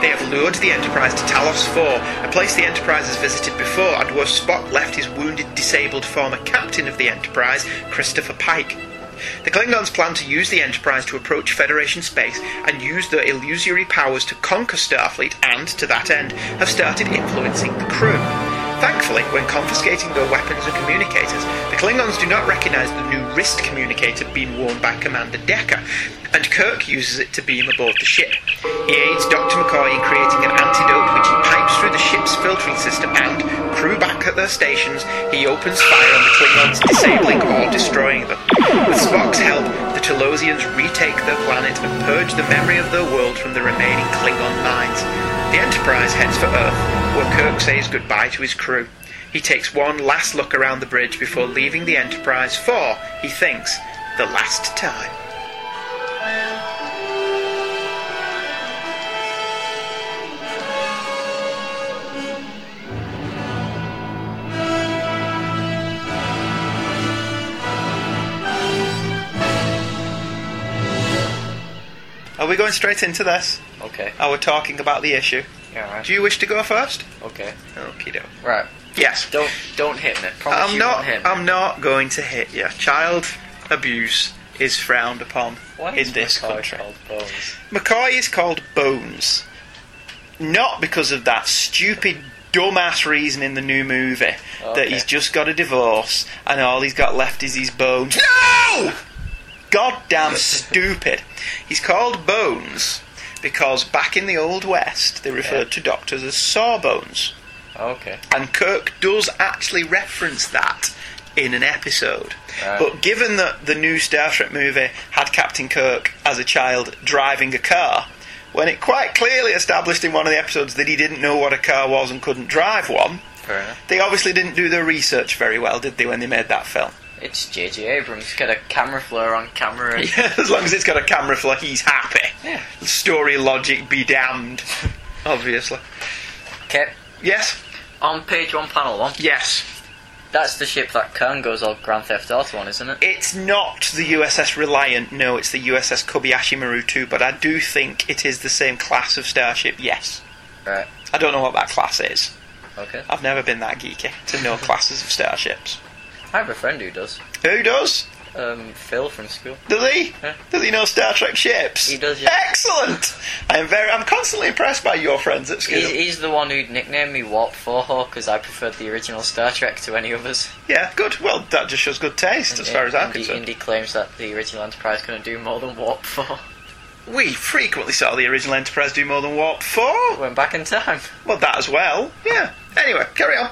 They have lured the Enterprise to Talos 4, a place the Enterprise has visited before and where Spock left his wounded, disabled former captain of the Enterprise, Christopher Pike. The Klingons plan to use the Enterprise to approach Federation space and use their illusory powers to conquer Starfleet and, to that end, have started influencing the crew. Thankfully, when confiscating their weapons and communicators, the Klingons do not recognize the new wrist communicator being worn by Commander Decker, and Kirk uses it to beam aboard the ship. He aids Dr. McCoy in creating an antidote which he pipes through the ship's filtering system and, crew back at their stations, he opens fire on the Klingons, disabling or destroying them. With Spock's help, the Talosians retake their planet and purge the memory of their world from the remaining Klingon minds. The Enterprise heads for Earth, where Kirk says goodbye to his crew. He takes one last look around the bridge before leaving the Enterprise for, he thinks, the last time. Are we going straight into this? Okay. Oh, Are we talking about the issue? Yeah, right. Do you wish to go first? Okay. Okay. doke. Right. Yes. Don't don't hit me. Promise I'm you not. won't hit me. I'm not going to hit you. Child abuse is frowned upon Why in is this McCoy country. called Bones? McCoy is called Bones, not because of that stupid, dumbass reason in the new movie that he's just got a divorce and all he's got left is his bones. No! Goddamn stupid. He's called Bones because back in the Old West they referred to doctors as sawbones. Okay. And Kirk does actually reference that in an episode. Right. But given that the new Star Trek movie had Captain Kirk as a child driving a car, when it quite clearly established in one of the episodes that he didn't know what a car was and couldn't drive one, they obviously didn't do their research very well, did they, when they made that film? It's J.J. Abrams. Got a camera flare on camera. And as long as it's got a camera flash, he's happy. Yeah. Story logic be damned. Obviously. Okay. Yes? On page one, panel one. Yes. That's the ship that Khan goes all Grand Theft Auto on, isn't it? It's not the USS Reliant, no, it's the USS Kobayashi Maru 2, but I do think it is the same class of starship, yes. Right. I don't know what that class is. Okay. I've never been that geeky to know classes of starships. I have a friend who does. Who does? Um, Phil from school. Does he? Yeah. Does he know Star Trek ships? He does, yeah. Excellent. I am very. I'm constantly impressed by your friends at school. He's, he's the one who nicknamed me Warp 4 because I preferred the original Star Trek to any others. Yeah, good. Well, that just shows good taste, as far as I'm Indy, concerned. Indy claims that the original Enterprise couldn't do more than Warp 4. We frequently saw the original Enterprise do more than Warp 4. Went back in time. Well, that as well. Yeah. Anyway, carry on.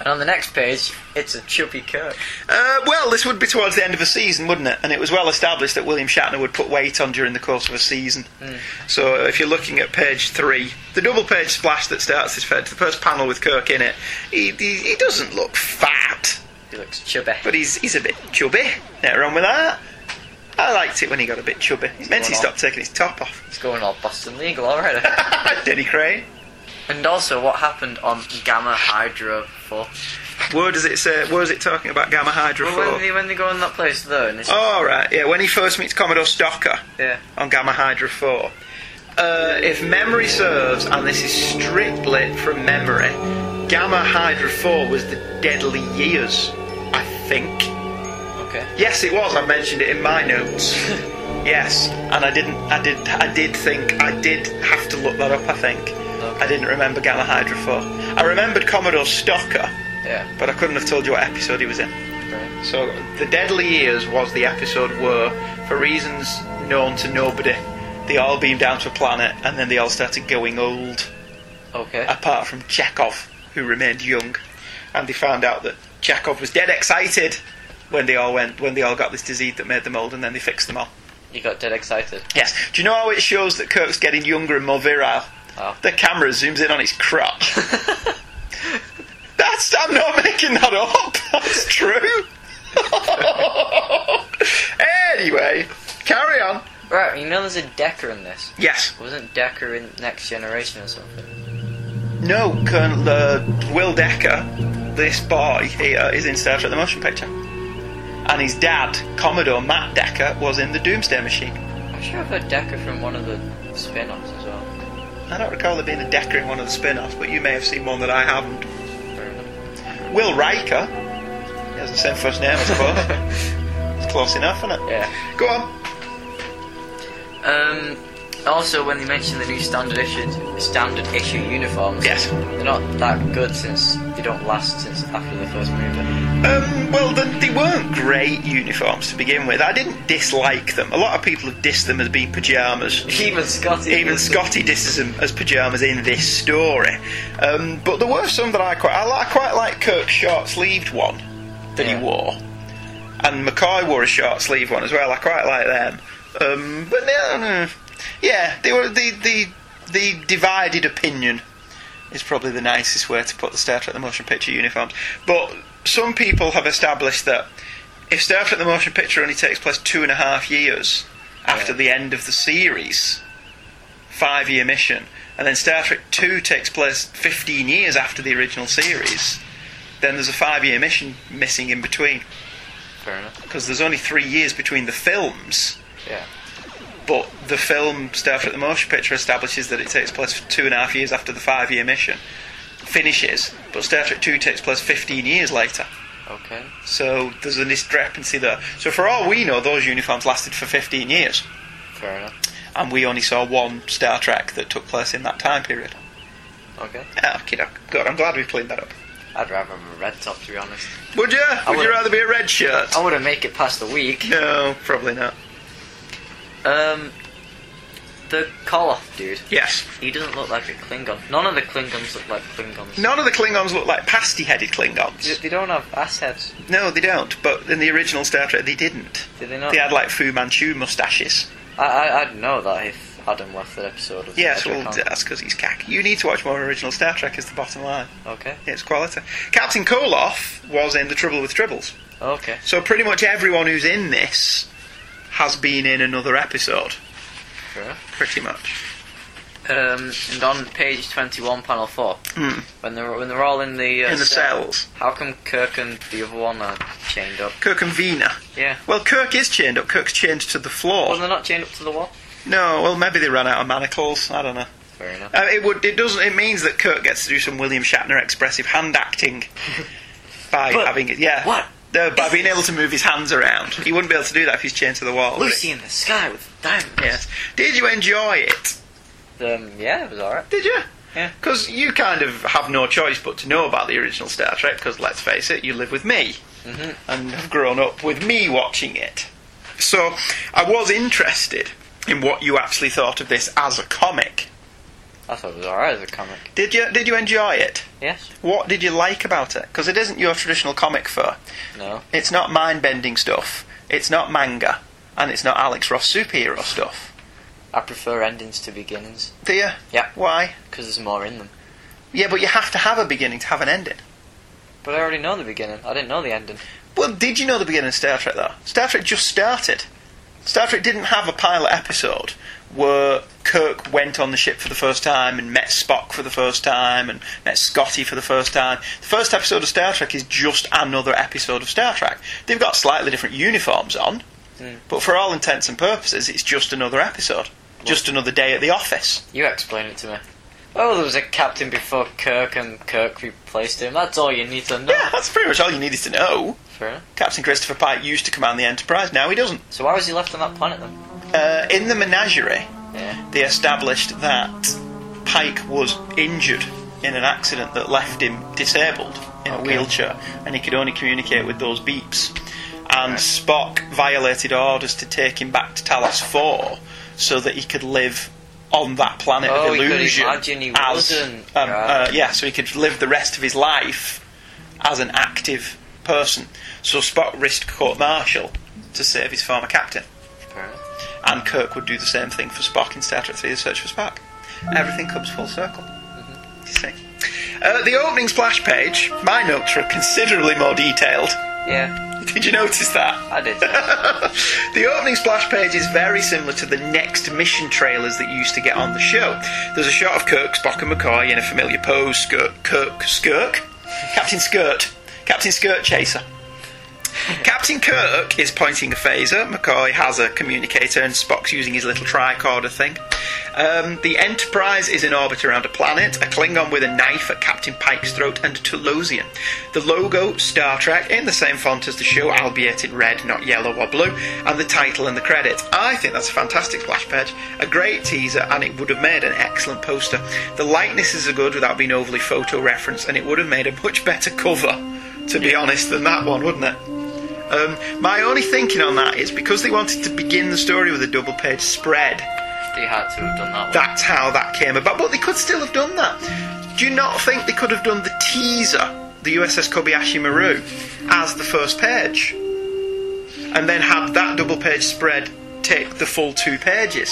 And on the next page, it's a chubby Kirk. Uh, well, this would be towards the end of a season, wouldn't it? And it was well established that William Shatner would put weight on during the course of a season. So if you're looking at page three, the double page splash that starts this the first panel with Kirk in it, he, he, he doesn't look fat, He looks chubby. but he's he's a bit chubby. Nothing wrong with that. I liked it when he got a bit chubby. It meant he stopped taking his top off. He's going all Boston legal already. Denny Crane. And also, what happened on Gamma Hydra 4? Where does it say? Where is it talking about Gamma Hydra Well, 4? when they, when they go in that place though, and it's, Oh, right, yeah, when he first meets Commodore Stocker yeah. on Gamma Hydra 4. Uh, if memory serves, and this is strictly from memory, Gamma Hydra 4 was the Deadly Years, I think. Okay. Yes, it was. I mentioned it in my notes. yes, and I didn't. I did. I did think. I did have to look that up. I think. I didn't remember Gamma Hydra 4. I remembered Commodore Stocker, Yeah. but I couldn't have told you what episode he was in. Right. So, The Deadly Years was the episode where, for reasons known to nobody, they all beamed down to a planet and then they all started going old, Okay. apart from Chekhov, who remained young. And they found out that Chekhov was dead excited when they all went, when they all got this disease that made them old, and then they fixed them all. You got dead excited. Yes. Do you know how it shows that Kirk's getting younger and more virile? Oh. The camera zooms in on his crotch. That's. I'm not making that up. That's true. anyway, carry on. Right, you know there's a Decker in this. Yes. Wasn't Decker in Next Generation or something? No, Colonel uh, Will Decker, this boy here, is in Star Trek: The Motion Picture, and his dad, Commodore Matt Decker, was in the Doomsday Machine. I'm sure I've heard Decker from one of the spin-offs as well. I don't recall there being a Decker in one of the spin-offs, but you may have seen one that I haven't. Will Riker. He has the same first name, I suppose. it's close enough, isn't it? Yeah. Go on. Um. Also, when they mention the new standard issue, standard issue uniforms, Yes. they're not that good since they don't last since after the first movie. Um, well, the, they weren't great uniforms to begin with. I didn't dislike them. A lot of people have dissed them as being pyjamas. Even Scotty. Even Scotty disses them as pyjamas in this story. Um, but there were some that I quite I, I quite like Kirk's short-sleeved one that Yeah. he wore, and McCoy wore a short-sleeved one as well. I quite like them. Um, but no, yeah, they were the the the divided opinion is probably the nicest way to put the Star Trek the Motion Picture uniforms. But some people have established that if Star Trek the Motion Picture only takes place two and a half years after Yeah. the end of the series, five year mission, and then Star Trek 2 takes place 15 years after the original series, then there's a five year mission missing in between. Fair enough. Because there's only three years between the films, Yeah. but the film Star Trek the Motion Picture establishes that it takes place two and a half years after the five year mission finishes, but Star Trek 2 takes place 15 years later. Okay. So there's a discrepancy there. So for all we know, those uniforms lasted for 15 years, Fair enough. and we only saw one Star Trek that took place in that time period. Okay. Ah, kiddo. Good, I'm glad we cleaned that up. I'd rather have a red top, to be honest. Would you? Would you rather be a red shirt? I wouldn't make it past the week. No, probably not. Um, the Koloth dude. Yes. He doesn't look like a Klingon. None of the Klingons look like Klingons. None of the Klingons look like pasty-headed They, Klingons. they don't have ass heads. No, they don't. But in the original Star Trek, they didn't. Do they not? They had like Fu Manchu mustaches. I, I, I'd know that if Adam watched that episode of Yes, Star well, that's because he's cack. You need to watch more original Star Trek. Is the bottom line. Okay. It's quality. Captain Koloth was in The Trouble with Tribbles. Okay. So pretty much everyone who's in this has been in another episode. Sure. Pretty much. Um, and on page twenty-one, panel four, Hmm. when they're when they're all in the uh, In the cell, cells. how come Kirk and the other one are chained up? Kirk and Vina. Yeah. Well, Kirk is chained up. Kirk's chained to the floor. Well, they're not chained up to the wall. No, well, maybe they ran out of manacles. I don't know. Fair enough. Uh, it would. It doesn't. It means that Kirk gets to do some William Shatner expressive hand acting by But having it. Yeah. what Uh, by being able to move his hands around. He wouldn't be able to do that if he's chained to the wall. would he? Lucy in the sky with diamonds. Yes. Did you enjoy it? Um, yeah, it was alright. Did you? Yeah. Because you kind of have no choice but to know about the original Star Trek. Because let's face it, you live with me Mhm. and have grown up with me watching it. So I was interested in what you actually thought of this as a comic. I thought it was alright as a comic. Did you? Did you enjoy it? Yes. What did you like about it? Because it isn't your traditional comic fur. No. It's not mind bending stuff. It's not manga, and it's not Alex Ross superhero stuff. I prefer endings to beginnings. Do you? Yeah. Why? Because there's more in them. Yeah, but you have to have a beginning to have an ending. But I already know the beginning. I didn't know the ending. Well, did you know the beginning of Star Trek though? Star Trek just started. Star Trek didn't have a pilot episode where Kirk went on the ship for the first time and met Spock for the first time and met Scotty for the first time. The first episode of Star Trek is just another episode of Star Trek. They've got slightly different uniforms on, Mm. but for all intents and purposes, it's just another episode. Just another day at the office. You explain it to me. Oh, there was a captain before Kirk and Kirk replaced him. That's all you need to know. Yeah, that's pretty much all you needed to know. Fair. Captain Christopher Pike used to command the Enterprise, now he doesn't. So why was he left on that planet then? Uh, in the menagerie. They established that Pike was injured in an accident that left him disabled in a wheelchair, and he could only communicate with those beeps. And Spock violated orders to take him back to Talos 4 so that he could live on that planet Oh, of illusion. imagine he as, wasn't. Um, Right. uh, yeah, so he could live the rest of his life as an active person. So Spock risked court martial to save his former captain enough. And Kirk would do the same thing for Spock in Star Trek 3 The Search for Spock. Everything comes full circle. You see. Uh, the opening splash page, my notes are considerably more detailed. Yeah, Did you notice that? I did. the opening splash page is very similar to the next mission trailers that you used to get on the show. There's a shot of Kirk, Spock, and McCoy in a familiar pose. Skirk, Kirk, Skirk? Captain Skirt. Captain Skirt Chaser. Captain Kirk is pointing a phaser, McCoy has a communicator, and Spock's using his little tricorder thing. Um, the Enterprise is in orbit around a planet, a Klingon with a knife at Captain Pike's throat, and a Talosian. The logo, Star Trek, in the same font as the show, albeit in red, not yellow or blue, and the title and the credits. I think that's a fantastic splash page, a great teaser, and it would have made an excellent poster. The likenesses are good without being overly photo referenced, and it would have made a much better cover, to be honest, than that one, wouldn't it? Um, my only thinking on that is because they wanted to begin the story with a double page spread, they had to have done that one. that's how that came about. But they could still have done that. Do you not think they could have done the teaser, the USS Kobayashi Maru, as the first page? And then had that double page spread take the full two pages?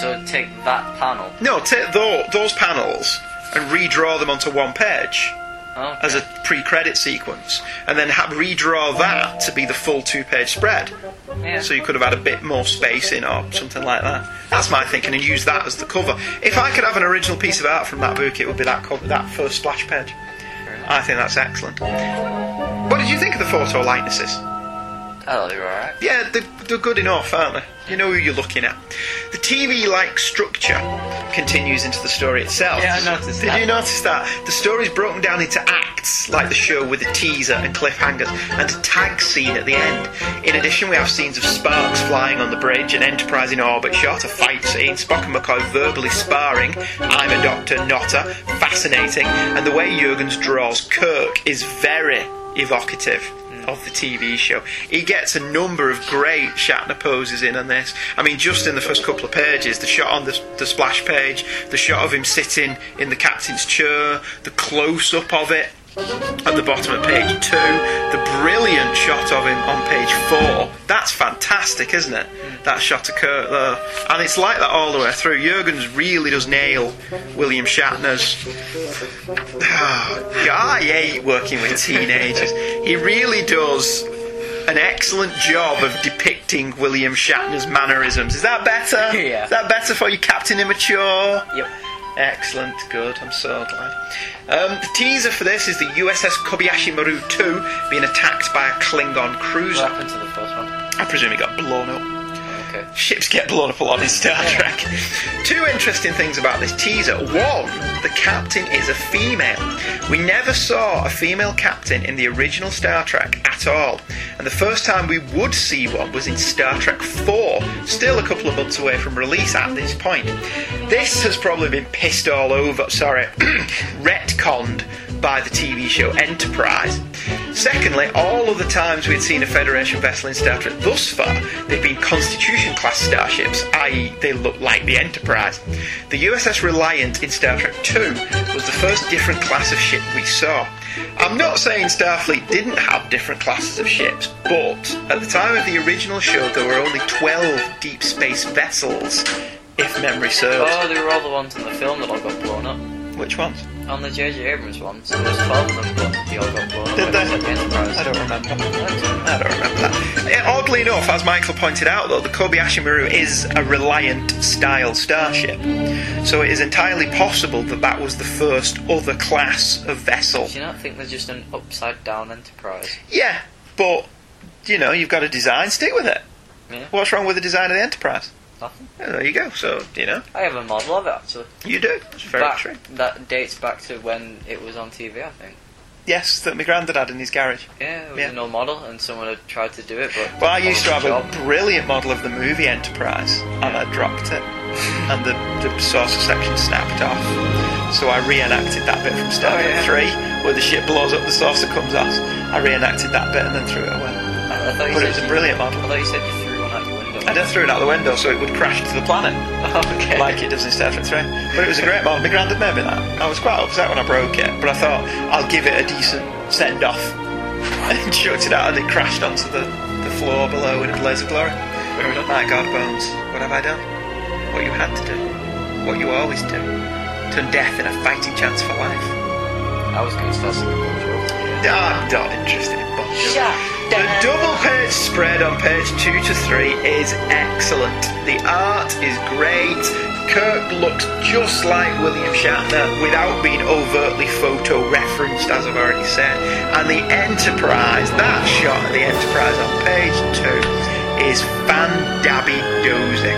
So take that panel. No, take tho- those panels and redraw them onto one page Okay. as a pre-credit sequence, and then redraw that to be the full two-page spread. Yeah. So you could have had a bit more space in or something like that. That's my thinking, and use that as the cover. If I could have an original piece of art from that book, it would be that cover, that first splash page. I think that's excellent. What did you think of the photo likenesses? Oh, I thought they were alright. Yeah, they're, they're good enough, aren't they? You know who you're looking at. The TV-like structure continues into the story itself. Yeah, I noticed Did that. you notice that? The story's broken down into acts, like the show with a teaser and cliffhangers, and a tag scene at the end. In addition, we have scenes of sparks flying on the bridge, an Enterprise in orbit shot, a fight scene, Spock and McCoy verbally sparring, I'm a doctor, not a, fascinating, and the way Jurgens draws Kirk is very evocative of the TV show. He gets a number of great Shatner poses in on this. I mean, just in the first couple of pages, the shot on the, the splash page, the shot of him sitting in the captain's chair, the close up of it at the bottom of page two, the brilliant shot of him on page four. That's fantastic, isn't it? That shot of Kurt there. Uh, and it's like that all the way through. Jurgens really does nail William Shatner's I hate working with teenagers. He really does an excellent job of depicting William Shatner's mannerisms. Is that better? Yeah. Is that better for you, Captain Immature? Yep. Excellent, good, I'm so glad. Um, the teaser for this is the USS Kobayashi Maru 2 being attacked by a Klingon cruiser. What happened to the first one? I presume it got blown up. Okay. Ships get blown up a lot in Star Trek. Two interesting things about this teaser. One, the captain is a female. We never saw a female captain in the original Star Trek at all. And the first time we would see one was in Star Trek 4, still a couple of months away from release at this point. This has probably been pissed all over, sorry, retconned by the TV show Enterprise. Secondly, all of the times we'd seen a Federation vessel in Star Trek thus far, they've been Constitution class starships, i.e., they look like the Enterprise. The USS Reliant in Star Trek 2 was the first different class of ship we saw. I'm not saying Starfleet didn't have different classes of ships, but at the time of the original show, there were only 12 deep space vessels, if memory serves. Oh, they were all the ones in the film that all got blown up. Which ones? On the J.J. Abrams ones, there was 12 of them, but they all got blown. Did they? Enterprise. I don't remember. I don't remember that. Oddly enough, as Michael pointed out, though, the Kobayashi Maru is a Reliant style starship. So it is entirely possible that that was the first other class of vessel. Do you not think they're just an upside down Enterprise? Yeah, but, you know, you've got a design, stick with it. Yeah. What's wrong with the design of the Enterprise? There you go. So, you know, I have a model of it actually. you do. It's very Back- true. That dates back to when it was on TV, I think. Yes, that my granddad had in his garage. Yeah, it was Yeah. an old model, and someone had tried to do it, but. Well, I used to have job. a brilliant model of the movie Enterprise, and I dropped it, and the, the saucer section snapped off. So I reenacted that bit from Star Oh, Trek yeah. 3, where the ship blows up, the saucer comes off. I reenacted that bit and then threw it away. I, I thought you But it was a you- brilliant model. I thought you said you I just threw it out the window so it would crash to the planet, okay. like it does in Star Trek 3. But it was a great model. My granddad made me that. I was quite upset when I broke it, but I thought I'll give it a decent send off. And chucked it out and it crashed onto the, the floor below in a blaze of glory. My God, Bones, what have I done? What you had to do. What you always do. Turn death in a fighting chance for life. I was going to start singing. Ah, I'm not interested in Bon Jovi. Shut The down. double page spread on page 2 to 3 is excellent. The art is great. Kirk looks just like William Shatner without being overtly photo referenced, as I've already said. And the Enterprise, that shot of the Enterprise on page 2 is fan dabby dozing.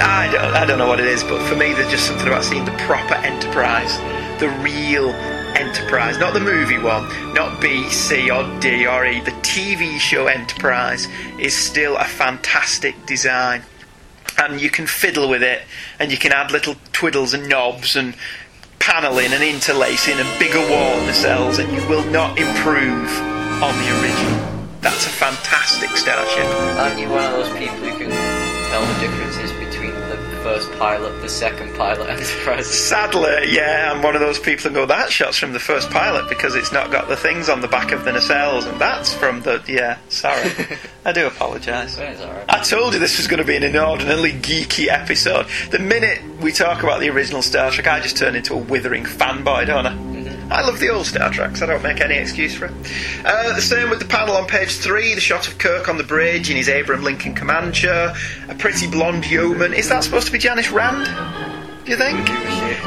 I don't, I don't know what it is, but for me, there's just something about seeing the proper Enterprise, the real Enterprise, not the movie one, not B, C, or D, or E. The TV show Enterprise is still a fantastic design. And you can fiddle with it, and you can add little twiddles and knobs and paneling and interlacing and bigger wall nacelles, and you will not improve on the original. That's a fantastic starship. Aren't you one of those people who can tell the differences first pilot, the second pilot, Enterprise? Sadly, yeah, I'm one of those people who go, that shot's from the first pilot because it's not got the things on the back of the nacelles, and that's from the. Yeah, sorry. I do apologise. It's alright. I told you this was going to be an inordinately geeky episode. The minute we talk about the original Star Trek, I just turn into a withering fanboy, don't I? Mm-hmm. I love the old Star Treks, I don't make any excuse for it. Uh, the same with the panel on page three, the shot of Kirk on the bridge in his Abraham Lincoln command chair, a pretty blonde yeoman. Is that supposed to be Janice Rand? Do you think?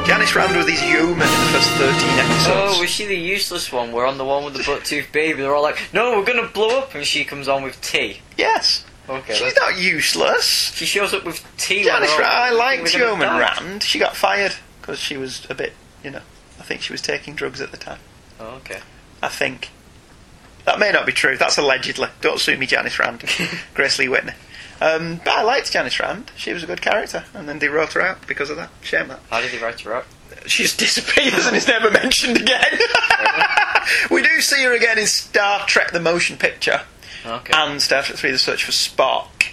Janice Rand was his yeoman in the first 13 episodes. Oh, was she the useless one? We're on the one with the butt tooth baby. They're all like, "No, we're gonna blow up," and she comes on with tea. Yes. Okay. She's not useless. She shows up with tea. Janice when they're all- Rand, I liked Yeoman. Rand. She got fired because she was a bit, you know, I think she was taking drugs at the time. Oh, okay. I think. That may not be true. That's allegedly. Don't sue me, Janice Rand. Grace Lee Whitney. Um, but I liked Janice Rand. She was a good character. And then they wrote her out because of that. Shame that. How did he write her up? She just disappears and is never mentioned again. we do see her again in Star Trek the Motion Picture Okay. and Star Trek 3 The Search for Spock.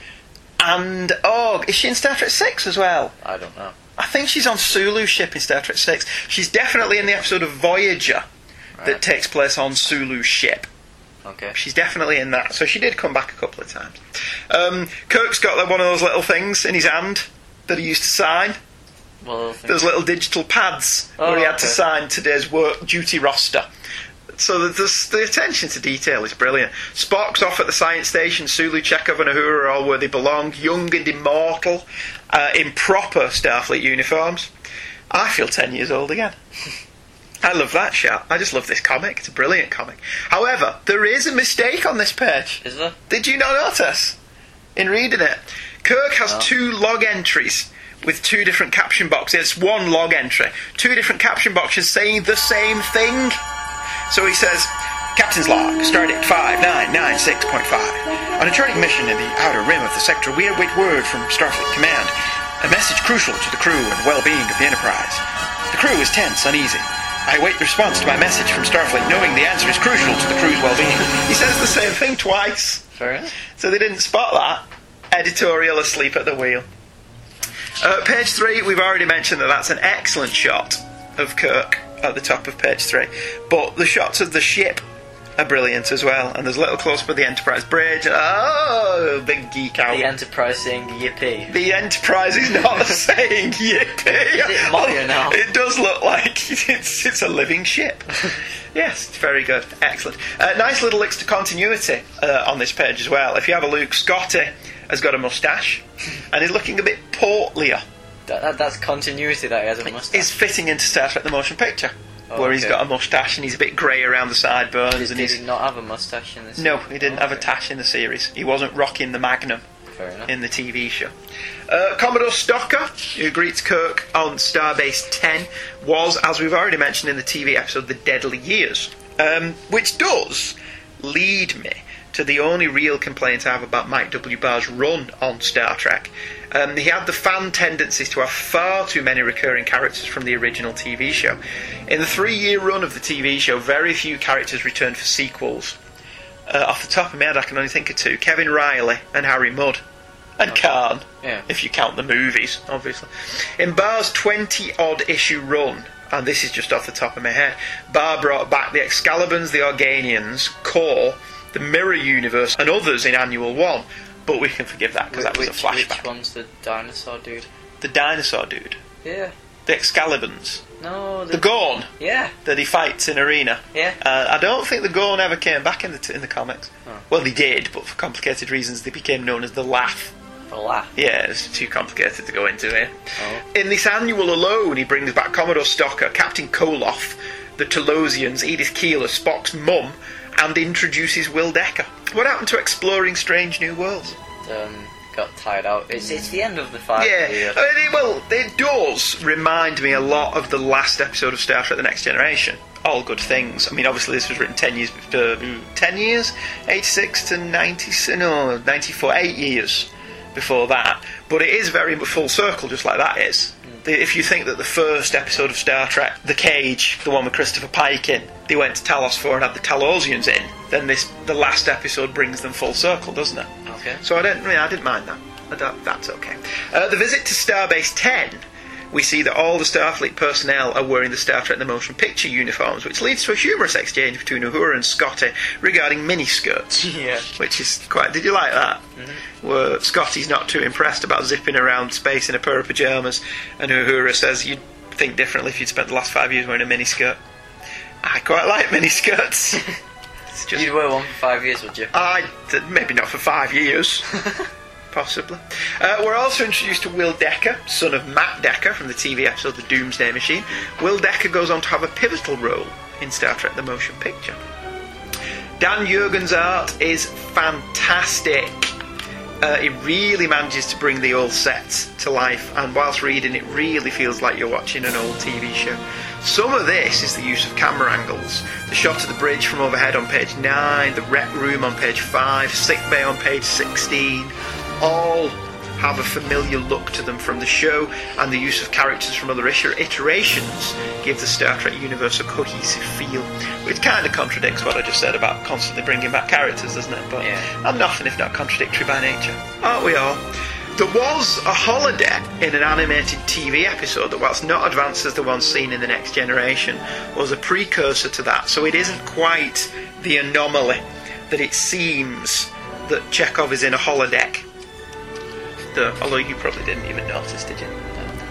And, oh, is she in Star Trek 6 as well? I don't know. I think she's on Sulu's ship in Star Trek 6. She's definitely in the episode of Voyager that takes place on Sulu's ship. Okay. She's definitely in that. So she did come back a couple of times. Um, Kirk's got like, one of those little things in his hand that he used to sign. Well, Those little digital pads Oh, where he had to sign today's work duty roster. So the, the, the attention to detail is brilliant. Spock's off at the science station. Sulu, Chekhov, and Uhura are all where they belong, young and immortal, uh, in proper Starfleet uniforms. I feel ten years old again. I love that shot. I just love this comic. It's a brilliant comic. However, there is a mistake on this page. Is there? Did you not notice? In reading it, Kirk has Oh. two log entries with two different caption boxes. It's one log entry, two different caption boxes saying the same thing. So he says, Captain's log, start stardate 5996.5. On a trading mission in the outer rim of the sector, we await word from Starfleet Command. A message crucial to the crew and well-being of the Enterprise. The crew is tense, uneasy. I await the response to my message from Starfleet, knowing the answer is crucial to the crew's well-being. He says the same thing twice. So they didn't spot that. Editorial asleep at the wheel. Uh, page three, we've already mentioned that that's an excellent shot of Kirk at the top of page three. But the shots of the ship are brilliant as well. And there's a little close up of the Enterprise bridge. Oh, big geek out. The Enterprise saying yippee. The Enterprise is not saying yippee. it Maya now? It does look like it's, it's a living ship. yes, it's very good. Excellent. Uh, nice little links to continuity uh, on this page as well. If you have a look, Scotty has got a moustache and he's looking a bit portlier. That, that, that's continuity that he has a mustache. It's fitting into Star Trek the Motion Picture. Oh, where he's okay. got a moustache and he's a bit grey around the sideburns. Did, and did he's, he not have a mustache in this? no, he didn't have a tash in the series. He wasn't rocking the Magnum in the TV show. Uh, Commodore Stocker, who greets Kirk on Starbase 10, was, as we've already mentioned in the TV episode, The Deadly Years, um, which does lead me to the only real complaint I have about Mike W. Barr's run on Star Trek. Um, he had the fan tendencies to have far too many recurring characters from the original TV show. In the three year run of the TV show, very few characters returned for sequels. Uh, off the top of my head, I can only think of two Kevin Riley and Harry Mudd. And Khan, Yeah. if you count the movies, obviously. In Barr's 20 odd issue run, and this is just off the top of my head, Barr brought back the Excalbians, the Organians, Kor, the Mirror Universe, and others in Annual 1. But we can forgive that because that was which, a flashback. Which one's the dinosaur dude? The dinosaur dude, Yeah. the Excalbians, No. the Gorn Yeah. that he fights in Arena. Yeah. Uh, I don't think the Gorn ever came back in the t- in the comics. Oh. Well, they did, but for complicated reasons, they became known as the Laugh. A laugh. Yeah, it's too complicated to go into here. Oh. In this annual alone, he brings back Commodore Stocker, Captain Koloth, the Talosians, Edith Keeler, Spock's mum, and introduces Will Decker. What happened to exploring strange new worlds? Um, got tired out. It's it's the end of the five. yeah, year. I mean, it, well, it does remind me a lot of the last episode of Star Trek: The Next Generation. All good things. I mean, obviously, this was written ten years, uh, ten years, eighty-six to ninety, no, ninety-four, eight years before that. But it is very full circle, just like that is. The- If you think that the first episode of Star Trek, The Cage, the one with Christopher Pike in, they went to Talos 4 and had the Talosians in, then this the last episode brings them full circle, doesn't it? Okay. So I don't. I, mean, I didn't mind that. I that's okay. Uh, the visit to Starbase 10, we see that all the Starfleet personnel are wearing the Star Trek: The Motion Picture uniforms, which leads to a humorous exchange between Uhura and Scotty regarding miniskirts. Yeah. Which is quite. Did you like that? Mm. Where Scotty's not too impressed about zipping around space in a pair of pajamas, and Uhura says you'd think differently if you'd spent the last five years wearing a miniskirt. I quite like miniskirts. just You'd wear one for five years, would you? I maybe not for five years. Possibly. Uh, we're also introduced to Will Decker, son of Matt Decker from the TV episode The Doomsday Machine. Will Decker goes on to have a pivotal role in Star Trek The Motion Picture. Dan Jurgen's art is fantastic. Uh, it really manages to bring the old sets to life, and whilst reading, it really feels like you're watching an old TV show. Some of this is the use of camera angles. The shot of the bridge from overhead on page 9, the rec room on page 5, sick bay on page 16, all have a familiar look to them from the show, and the use of characters from other iterations give the Star Trek universe a cohesive feel, which kind of contradicts what I just said about constantly bringing back characters, doesn't it? But I'm nothing if not contradictory by nature, aren't we all? There was a holodeck in an animated TV episode that, whilst not advanced as the one seen in The Next Generation, was a precursor to that, so it isn't quite the anomaly that it seems that Chekhov is in a holodeck. The, although you probably didn't even notice, did you?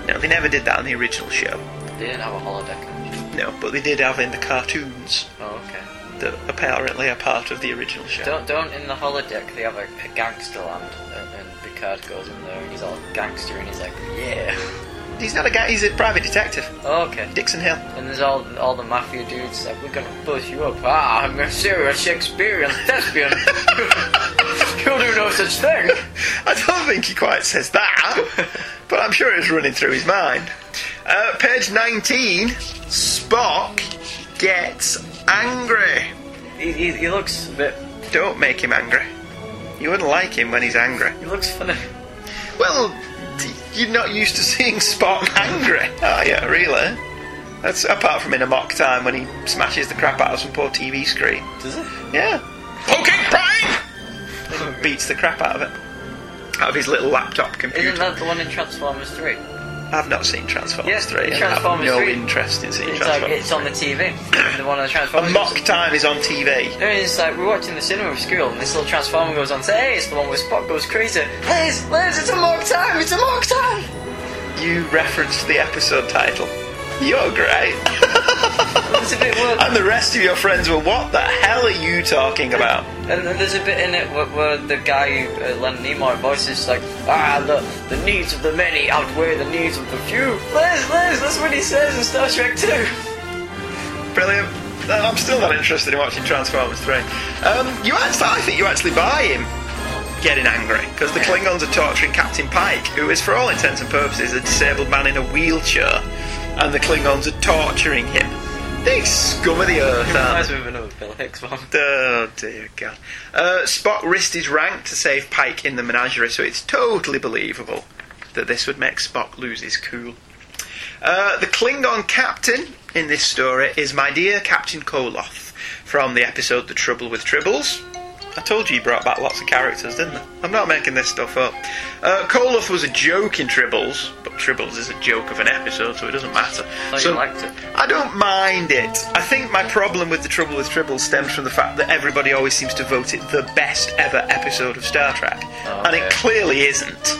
No, they never did that on the original show. They didn't have a holodeck. No, but they did have in the cartoons Oh, okay. that apparently are part of the original show. Don't don't in the holodeck they have a, a gangster land and, and Picard goes in there and he's all gangster and he's like, yeah. He's not a guy. He's a private detective. Oh, okay. Dixon Hill. And there's all all the mafia dudes like, we're gonna buzz you up. Ah, I'm a serious Shakespearean thespian. You'll do no such thing. I don't think he quite says that, but I'm sure it's running through his mind. Uh, page 19, Spock gets angry. He, he, he looks a bit. Don't make him angry. You wouldn't like him when he's angry. He looks funny. Well, you're not used to seeing Spock angry, are you, really? That's apart from in Amok Time when he smashes the crap out of some poor TV screen. Does it? Yeah. Poking prime! And beats the crap out of it. Out of his little laptop computer. Isn't that the one in Transformers 3? I've not seen Transformers Yes, 3. and I have Transformers no 3. interest in seeing It's like Transformers it's on the TV. the one of the A Transformers. mock time is on TV. It's like we're watching the cinema with school, and this little Transformer goes on. Say, hey, it's the one where Spock goes crazy. Liz, Liz, it's Amok Time. It's Amok Time. You referenced the episode title. You're great. It's a bit weird. and the rest of your friends were, what the hell are you talking about? And then there's a bit in it where, where the guy who uh, Leonard Nimoy voices like, ah, the the needs of the many outweigh the needs of the few. Liz, Liz, that's what he says in Star Trek 2. Brilliant. I'm still not interested in watching Transformers 3. Um, you actually, I think you actually buy him getting angry because the Klingons are torturing Captain Pike, who is, for all intents and purposes, a disabled man in a wheelchair, and the Klingons are torturing him. They scum of the earth, aren't Reminds they? me of another Bill Hicks one. Oh dear God. Uh, Spock risked his rank to save Pike in the menagerie, so it's totally believable that this would make Spock lose his cool. Uh, the Klingon captain in this story is my dear Captain Koloth from the episode The Trouble with Tribbles. I told you he brought back lots of characters, didn't I? I'm not making this stuff up. Uh, Koloth was a joke in Tribbles, but Tribbles is a joke of an episode, so it doesn't matter. Oh, so you liked it. I don't mind it. I think my problem with The Trouble with Tribbles stems from the fact that everybody always seems to vote it the best ever episode of Star Trek. Oh, And it clearly isn't,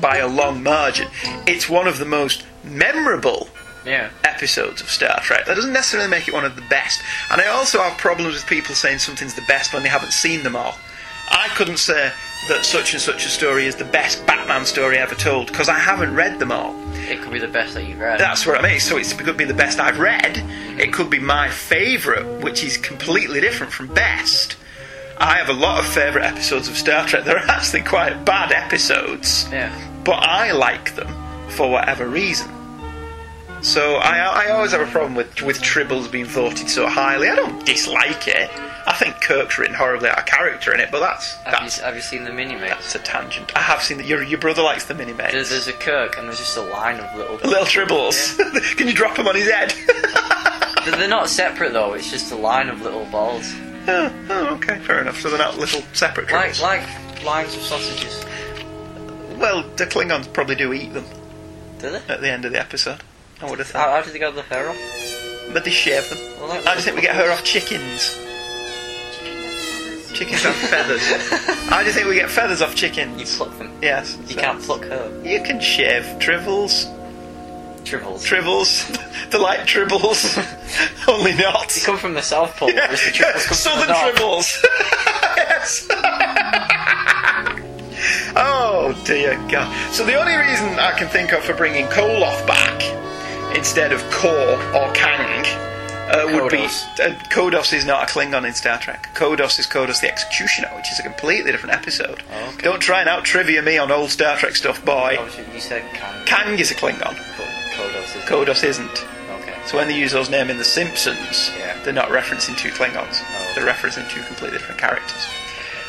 by a long margin. It's one of the most memorable Yeah. episodes of Star Trek. That doesn't necessarily make it one of the best. And I also have problems with people saying something's the best when they haven't seen them all. I couldn't say that such and such a story is the best Batman story ever told because I haven't read them all. It could be the best that you've read. That's what I mean. So it's, it could be the best I've read. Mm-hmm. It could be my favourite, which is completely different from best. I have a lot of favourite episodes of Star Trek. They're actually quite bad episodes, Yeah. but I like them for whatever reason. So I, I always have a problem with with Tribbles being voted so highly. I don't dislike it. I think Kirk's written horribly out of character in it, but that's Have that's, you, have you seen the mini mates? that's a tangent. I have seen that your your brother likes the mini There's, there's a Kirk, and there's just a line of little. Little Tribbles. Can you drop them on his head? They're they're not separate though. It's just a line of little balls, Oh, oh, okay, fair enough. So they're not little separate like like lines of sausages. well, the Klingons probably do eat them Do they? at the end of the episode. I would have How, thought. how did they get the hair off? But they shave them. Well, that- I just think we get her off chickens. Chickens have feathers. I just think we get feathers off chickens? You chickens. pluck them. Yes. You so- can't pluck her. You can shave trivels. Tribbles. Tribbles. the light tribbles. Only not. They come from the South Pole. Yeah, the tribbles come Southern from the tribbles. yes. oh dear God! So the only reason I can think of for bringing Koloth back instead of Kor or Kang uh, would Kodos. be uh, Kodos is not a Klingon in Star Trek. Kodos is Kodos the Executioner, which is a completely different episode. Oh, okay. Don't try and out trivia me on old Star Trek stuff, boy. Obviously, you said Kang. Kang is a Klingon. But Kodos is. Kodos isn't. Okay. So when they use those names in The Simpsons, Yeah. they're not referencing two Klingons. Oh. They're referencing two completely different characters.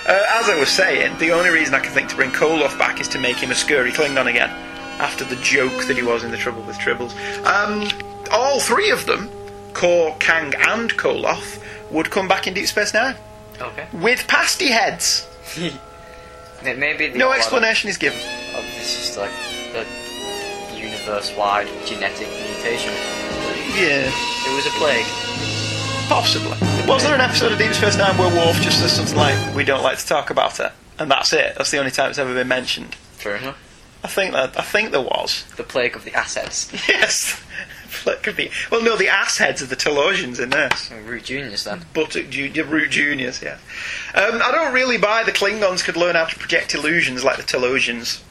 Uh, as I was saying, the only reason I can think to bring Koloth back is to make him a scurry Klingon again, after the joke that he was in The Trouble with Tribbles. Um, all three of them, Kor, Kang, and Koloth, would come back in Deep Space Nine Okay. with pasty heads. Maybe No explanation is given. Of this is like a universe-wide genetic mutation. Yeah, It was a plague. possibly. Was there an episode of Deep Space Nine where Worf just says something like, "We don't like to talk about it," and that's it? That's the only time it's ever been mentioned. Fair enough. I think that I think there was. The plague of the assets. Yes. That could be. Well, no, the ass heads of the Talosians in this. Root Juniors then. Buttock Junior, Root Juniors, yeah. Um, I don't really buy the Klingons could learn how to project illusions like the Talosians.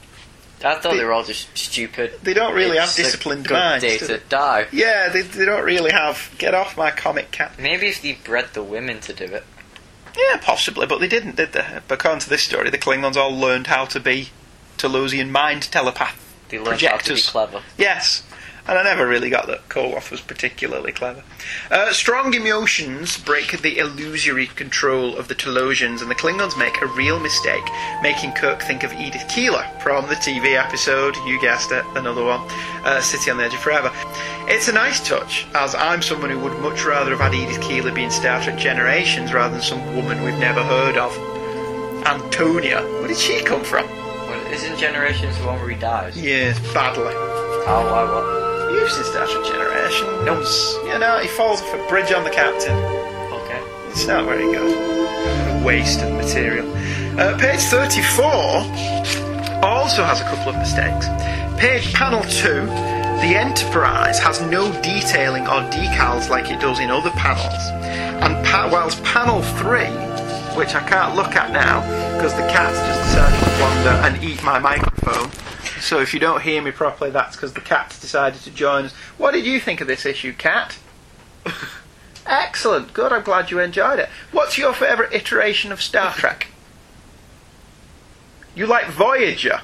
I thought They- they were all just stupid. They don't really It's have a disciplined good minds. day to die. Yeah, they, they don't really have. Get off my comic cat. Maybe if they bred the women to do it. Yeah, possibly, but they didn't, did they? But according to this story, the Klingons all learned how to be Talosian mind telepath They learned how to be projectors. clever. Yes. And I never really got that Koloth was particularly clever. Uh, strong emotions break the illusory control of the Talosians, and the Klingons make a real mistake, making Kirk think of Edith Keeler from the TV episode, you guessed it, another one, uh, City on the Edge of Forever. It's a nice touch, as I'm someone who would much rather have had Edith Keeler be in Star Trek Generations rather than some woman we've never heard of. Antonia. Where did she come from? Isn't Generations the one where he dies? Yes, badly. Oh, why, what? You've seen Star Trek Generations. No. You know, he falls off a bridge on the captain. Okay. It's not very good. A waste of material. Uh, page 34 also has a couple of mistakes. Page panel 2, the Enterprise has no detailing or decals like it does in other panels. And pa- whilst panel 3, which I can't look at now because the cat's just decided to wander and eat my microphone. So if you don't hear me properly, that's because the cat's decided to join us. What did you think of this issue, cat? Excellent. Good. I'm glad you enjoyed it. What's your favourite iteration of Star Trek? You like Voyager?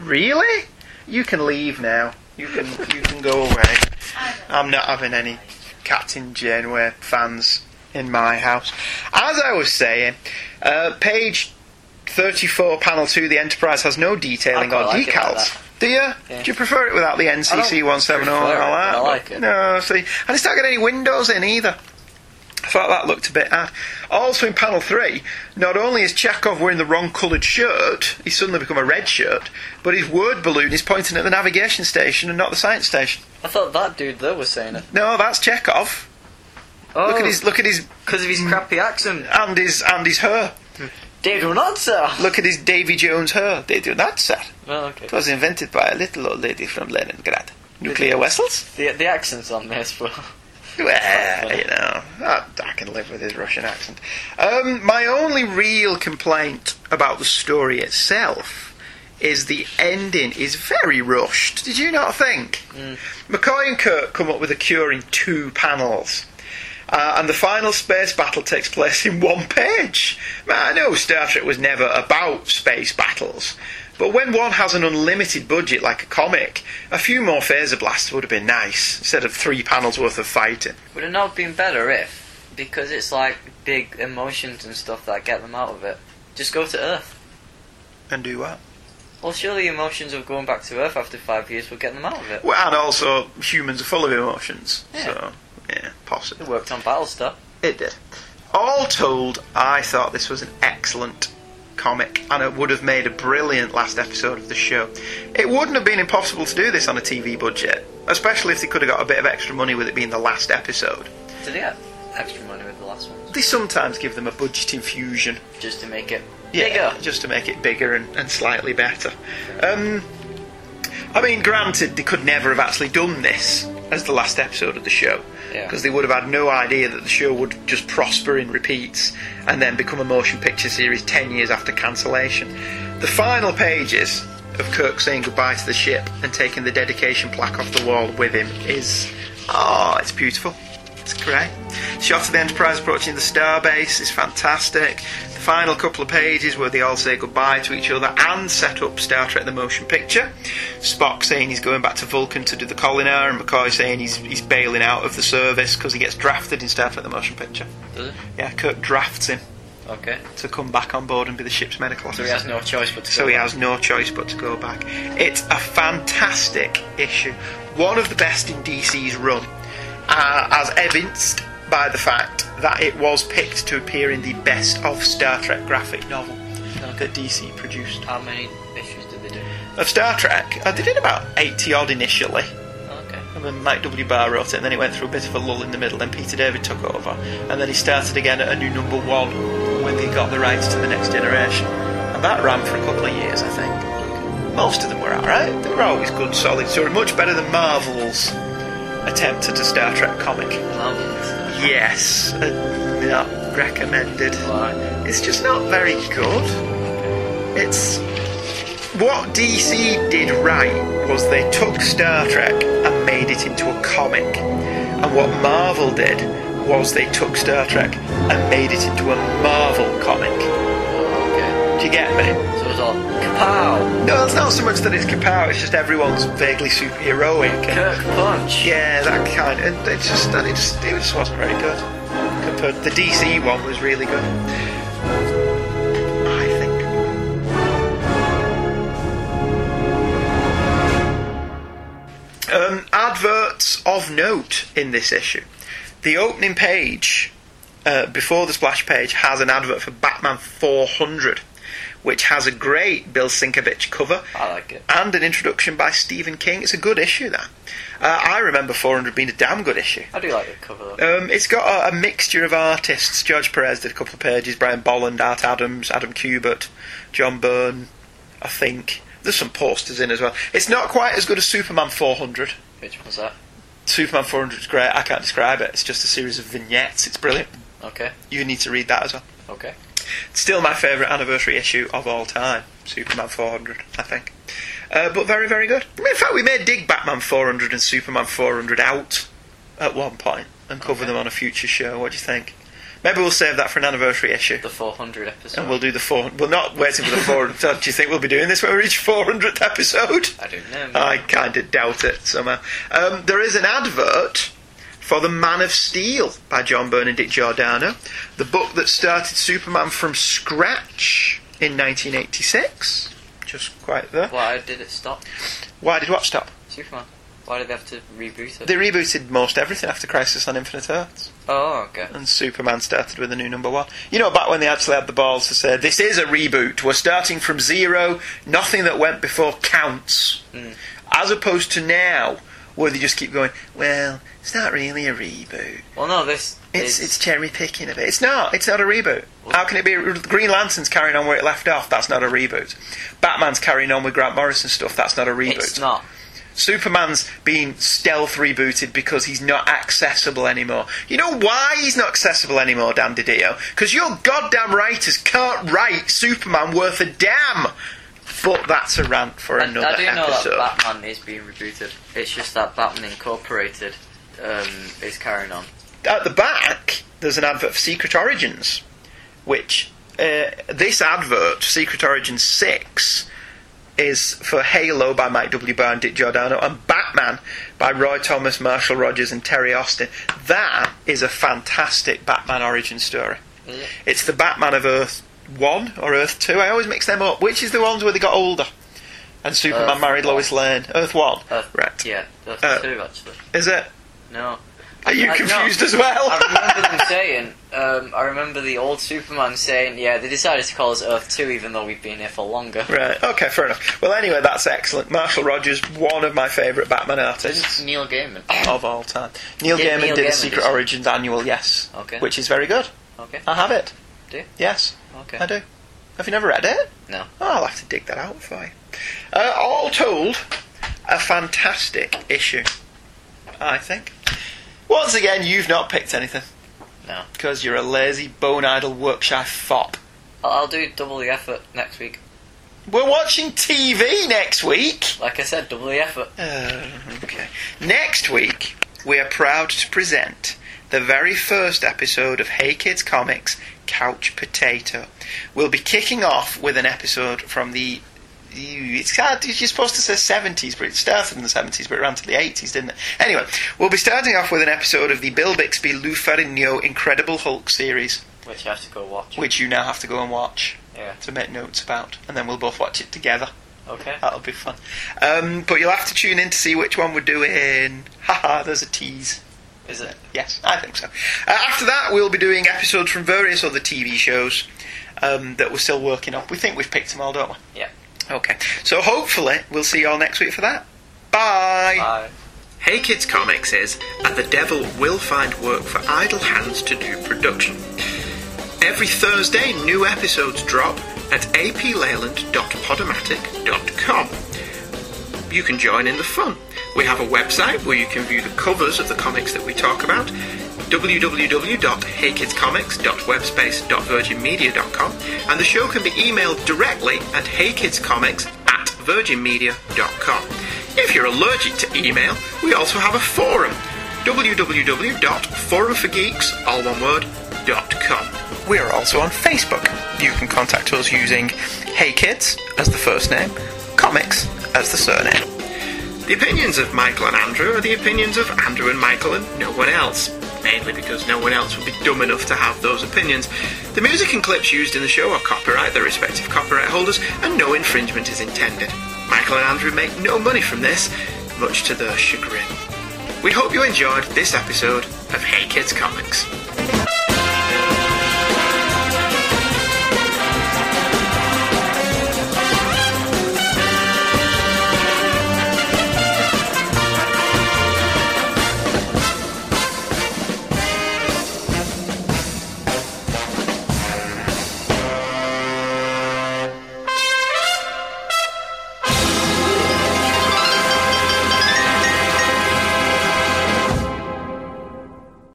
Really? You can leave now. You can you can go away. I'm not having any Captain Janeway fans in my house. As I was saying, uh, page 34, panel 2, the Enterprise has no detailing or like decals. Do you? Yeah. Do you prefer it without the NCC 170 and all that? I like it. No, see. And it's not got any windows in either. I thought that looked a bit odd. Also in panel 3, not only is Chekov wearing the wrong coloured shirt, he's suddenly become a red shirt, but his word balloon is pointing at the navigation station and not the science station. I thought that dude there was saying it. No, that's Chekov. Oh, Look at his look at his because of his crappy accent. and his and his hair. They do not, sir. Look at his Davy Jones hair. They do not, sir. Oh, okay. It was invented by a little old lady from Leningrad. Nuclear vessels? The the accent's on this, but Well, you know, I, I can live with his Russian accent. Um, my only real complaint about the story itself is the ending is very rushed. Did you not think? McCoy and Kirk come up with a cure in two panels. Uh, and the final space battle takes place in one page. Man, I know Star Trek was never about space battles, but when one has an unlimited budget like a comic, a few more phaser blasts would have been nice instead of three panels worth of fighting. would it not have been better if, because it's like big emotions and stuff that get them out of it, just go to Earth? And do what? Well, surely emotions of going back to Earth after five years will get them out of it. Well, and also humans are full of emotions, Yeah. so yeah, possibly. It worked on Battlestar. It did. All told, I thought this was an excellent comic and it would have made a brilliant last episode of the show. It wouldn't have been impossible to do this on a TV budget, especially if they could have got a bit of extra money with it being the last episode. Did they get extra money with the last one? They sometimes give them a budget infusion. Just to make it Yeah, bigger. just to make it bigger and, and slightly better. Um, I mean, granted, they could never have actually done this as the last episode of the show Yeah. because they would have had no idea that the show would just prosper in repeats and then become a motion picture series 10 years after cancellation. The final pages of Kirk saying goodbye to the ship and taking the dedication plaque off the wall with him is. Oh, it's beautiful. It's great. Shot of the Enterprise approaching the starbase is fantastic. The final couple of pages where they all say goodbye to each other and set up Star Trek the motion picture. Spock saying he's going back to Vulcan to do the Kolinahr, and McCoy saying he's, he's bailing out of the service because he gets drafted in Star Trek the motion picture. Does it? Yeah, Kirk drafts him Okay. to come back on board and be the ship's medical officer. So he has no choice but to So he back. has no choice but to go back. It's a fantastic issue, one of the best in DC's run, uh, as evinced by the fact that it was picked to appear in the best of Star Trek graphic novel that DC produced. How many issues did they do? Of Star Trek, uh, they did about 80 odd initially. Okay. And then Mike W. Barr wrote it, and then it went through a bit of a lull in the middle. Then Peter David took over, and then he started again at a new number one when they got the rights to the next generation. And that ran for a couple of years, I think. Most of them were alright. They were always good, solid story. Much better than Marvel's attempt at a Star Trek comic. Yes, uh, not recommended. It's just not very good. It's what DC did right was they took Star Trek and made it into a comic, and what Marvel did was they took Star Trek and made it into a Marvel comic. Do you get me? So it's all kapow. No, it's not so much that it's kapow. It's just everyone's vaguely superheroic. Kirk punch. Yeah, that kind. And it just, and it just, it just wasn't very good. Compared, the DC one was really good. I think. Um, adverts of note in this issue. The opening page, uh, before the splash page, has an advert for Batman 400, which has a great Bill Sienkiewicz cover I like it. and an introduction by Stephen King. It's a good issue, that. Uh, I remember 400 being a damn good issue. I do like the cover though. Um, it's got a, a mixture of artists. George Perez did a couple of pages, Brian Bolland, Art Adams, Adam Kubert, John Byrne, I think. There's some posters in as well. It's not quite as good as Superman 400. Which one's that? Superman 400 is great. I can't describe it. It's just a series of vignettes. It's brilliant. Okay. You need to read that as well. Okay. Still my favourite anniversary issue of all time. Superman 400, I think. Uh, but very, very good. In fact, we may dig Batman 400 and Superman 400 out at one point and cover them on a future show. What do you think? Maybe we'll save that for an anniversary issue. The 400 episode. And we'll do the 400. We're not waiting for the 400. do you think we'll be doing this when we reach 400th episode? I don't know. I kind of doubt it somehow. Um, there is an advert for The Man of Steel by John Dick Giordano, the book that started Superman from scratch in 1986. Just quite there. Why did it stop? Why did what stop? Superman. Why did they have to reboot it? They rebooted most everything after Crisis on Infinite Earths. Oh, okay. And Superman started with a new number one. You know, back when they actually had the balls to say, this is a reboot, we're starting from zero, nothing that went before counts. Mm. As opposed to now, where they just keep going, well, it's not really a reboot. Well, no, this It's, is it's cherry picking a bit. It's not. It's not a reboot. How can it be? Green Lantern's carrying on where it left off. That's not a reboot. Batman's carrying on with Grant Morrison stuff. That's not a reboot. It's not. Superman's being stealth rebooted because he's not accessible anymore. You know why he's not accessible anymore, Dan Didio? Because your goddamn writers can't write Superman worth a damn. But that's a rant for I, another I do know episode. that Batman is being rebooted. It's just that Batman Incorporated um, is carrying on. At the back, there's an advert for Secret Origins, which uh, this advert, Secret Origins 6, is for Halo by Mike W. Barr and Dick Giordano, and Batman by Roy Thomas, Marshall Rogers, and Terry Austin. That is a fantastic Batman origin story. It? It's the Batman of Earth 1 or Earth 2. I always mix them up. Which is the ones where they got older? And Superman Earth married 1. Lois Lane. Earth 1. Earth, Right. Yeah, Earth Uh, 2 actually. Is it? No. Are you I- no. confused as well? I remember them saying, um, I remember the old Superman saying, yeah, they decided to call us Earth 2 even though we've been here for longer. Right, okay, fair enough. Well, anyway, that's excellent. Marshall Rogers, one of my favourite Batman artists Neil Gaiman? of all time. Neil Did Gaiman Neil did Gaiman Secret some- Origins annual, yes. Okay. Which is very good. Okay. I have it. Do you? Yes, Okay. I do. Have you never read it? No. Oh, I'll have to dig that out for you. Uh, all told, a fantastic issue, I think. Once again, you've not picked anything. No. Because you're a lazy, bone idle, workshop fop. I'll, I'll do double the effort next week. We're watching TV next week. Like I said, double the effort. Uh, okay. Next week, we are proud to present the very first episode of Hey Kids Comics Couch Potato. We'll be kicking off with an episode from the. It's hard, you're supposed to say 70s, but it started in the 70s, but it ran to the 80s, didn't it? Anyway, we'll be starting off with an episode of the Bill Bixby Lou Ferrigno Incredible Hulk series, Which I have to go watch. which you now have to go and watch Yeah. to make notes about, and then we'll both watch it together. Okay. That'll be fun. Um, but you'll have to tune in to see which one we're doing. Haha, there's a tease. Is it? Yes, I think so. Uh, after that, we'll be doing episodes from various other TV shows um, that we're still working on. We think we've picked them all, don't we? Yeah. Okay. So hopefully, we'll see you all next week for that. Bye. Bye. Hey Kids Comics is that the devil will find work for idle hands to do production. Every Thursday, new episodes drop at apleyland.podomatic.com. You can join in the fun. We have a website where you can view the covers of the comics that we talk about www.heykidscomics.webspace.virginmedia.com and the show can be emailed directly at heykidscomics at virginmedia.com. If you're allergic to email, we also have a forum www.forumforgeeks, all one word, com. We are also on Facebook. You can contact us using Hey Kids as the first name, Comics as the surname. The opinions of Michael and Andrew are the opinions of Andrew and Michael and no one else. Mainly because no one else would be dumb enough to have those opinions. The music and clips used in the show are copyright their respective copyright holders, and no infringement is intended. Michael and Andrew make no money from this, much to their chagrin. We hope you enjoyed this episode of Hey Kids Comics.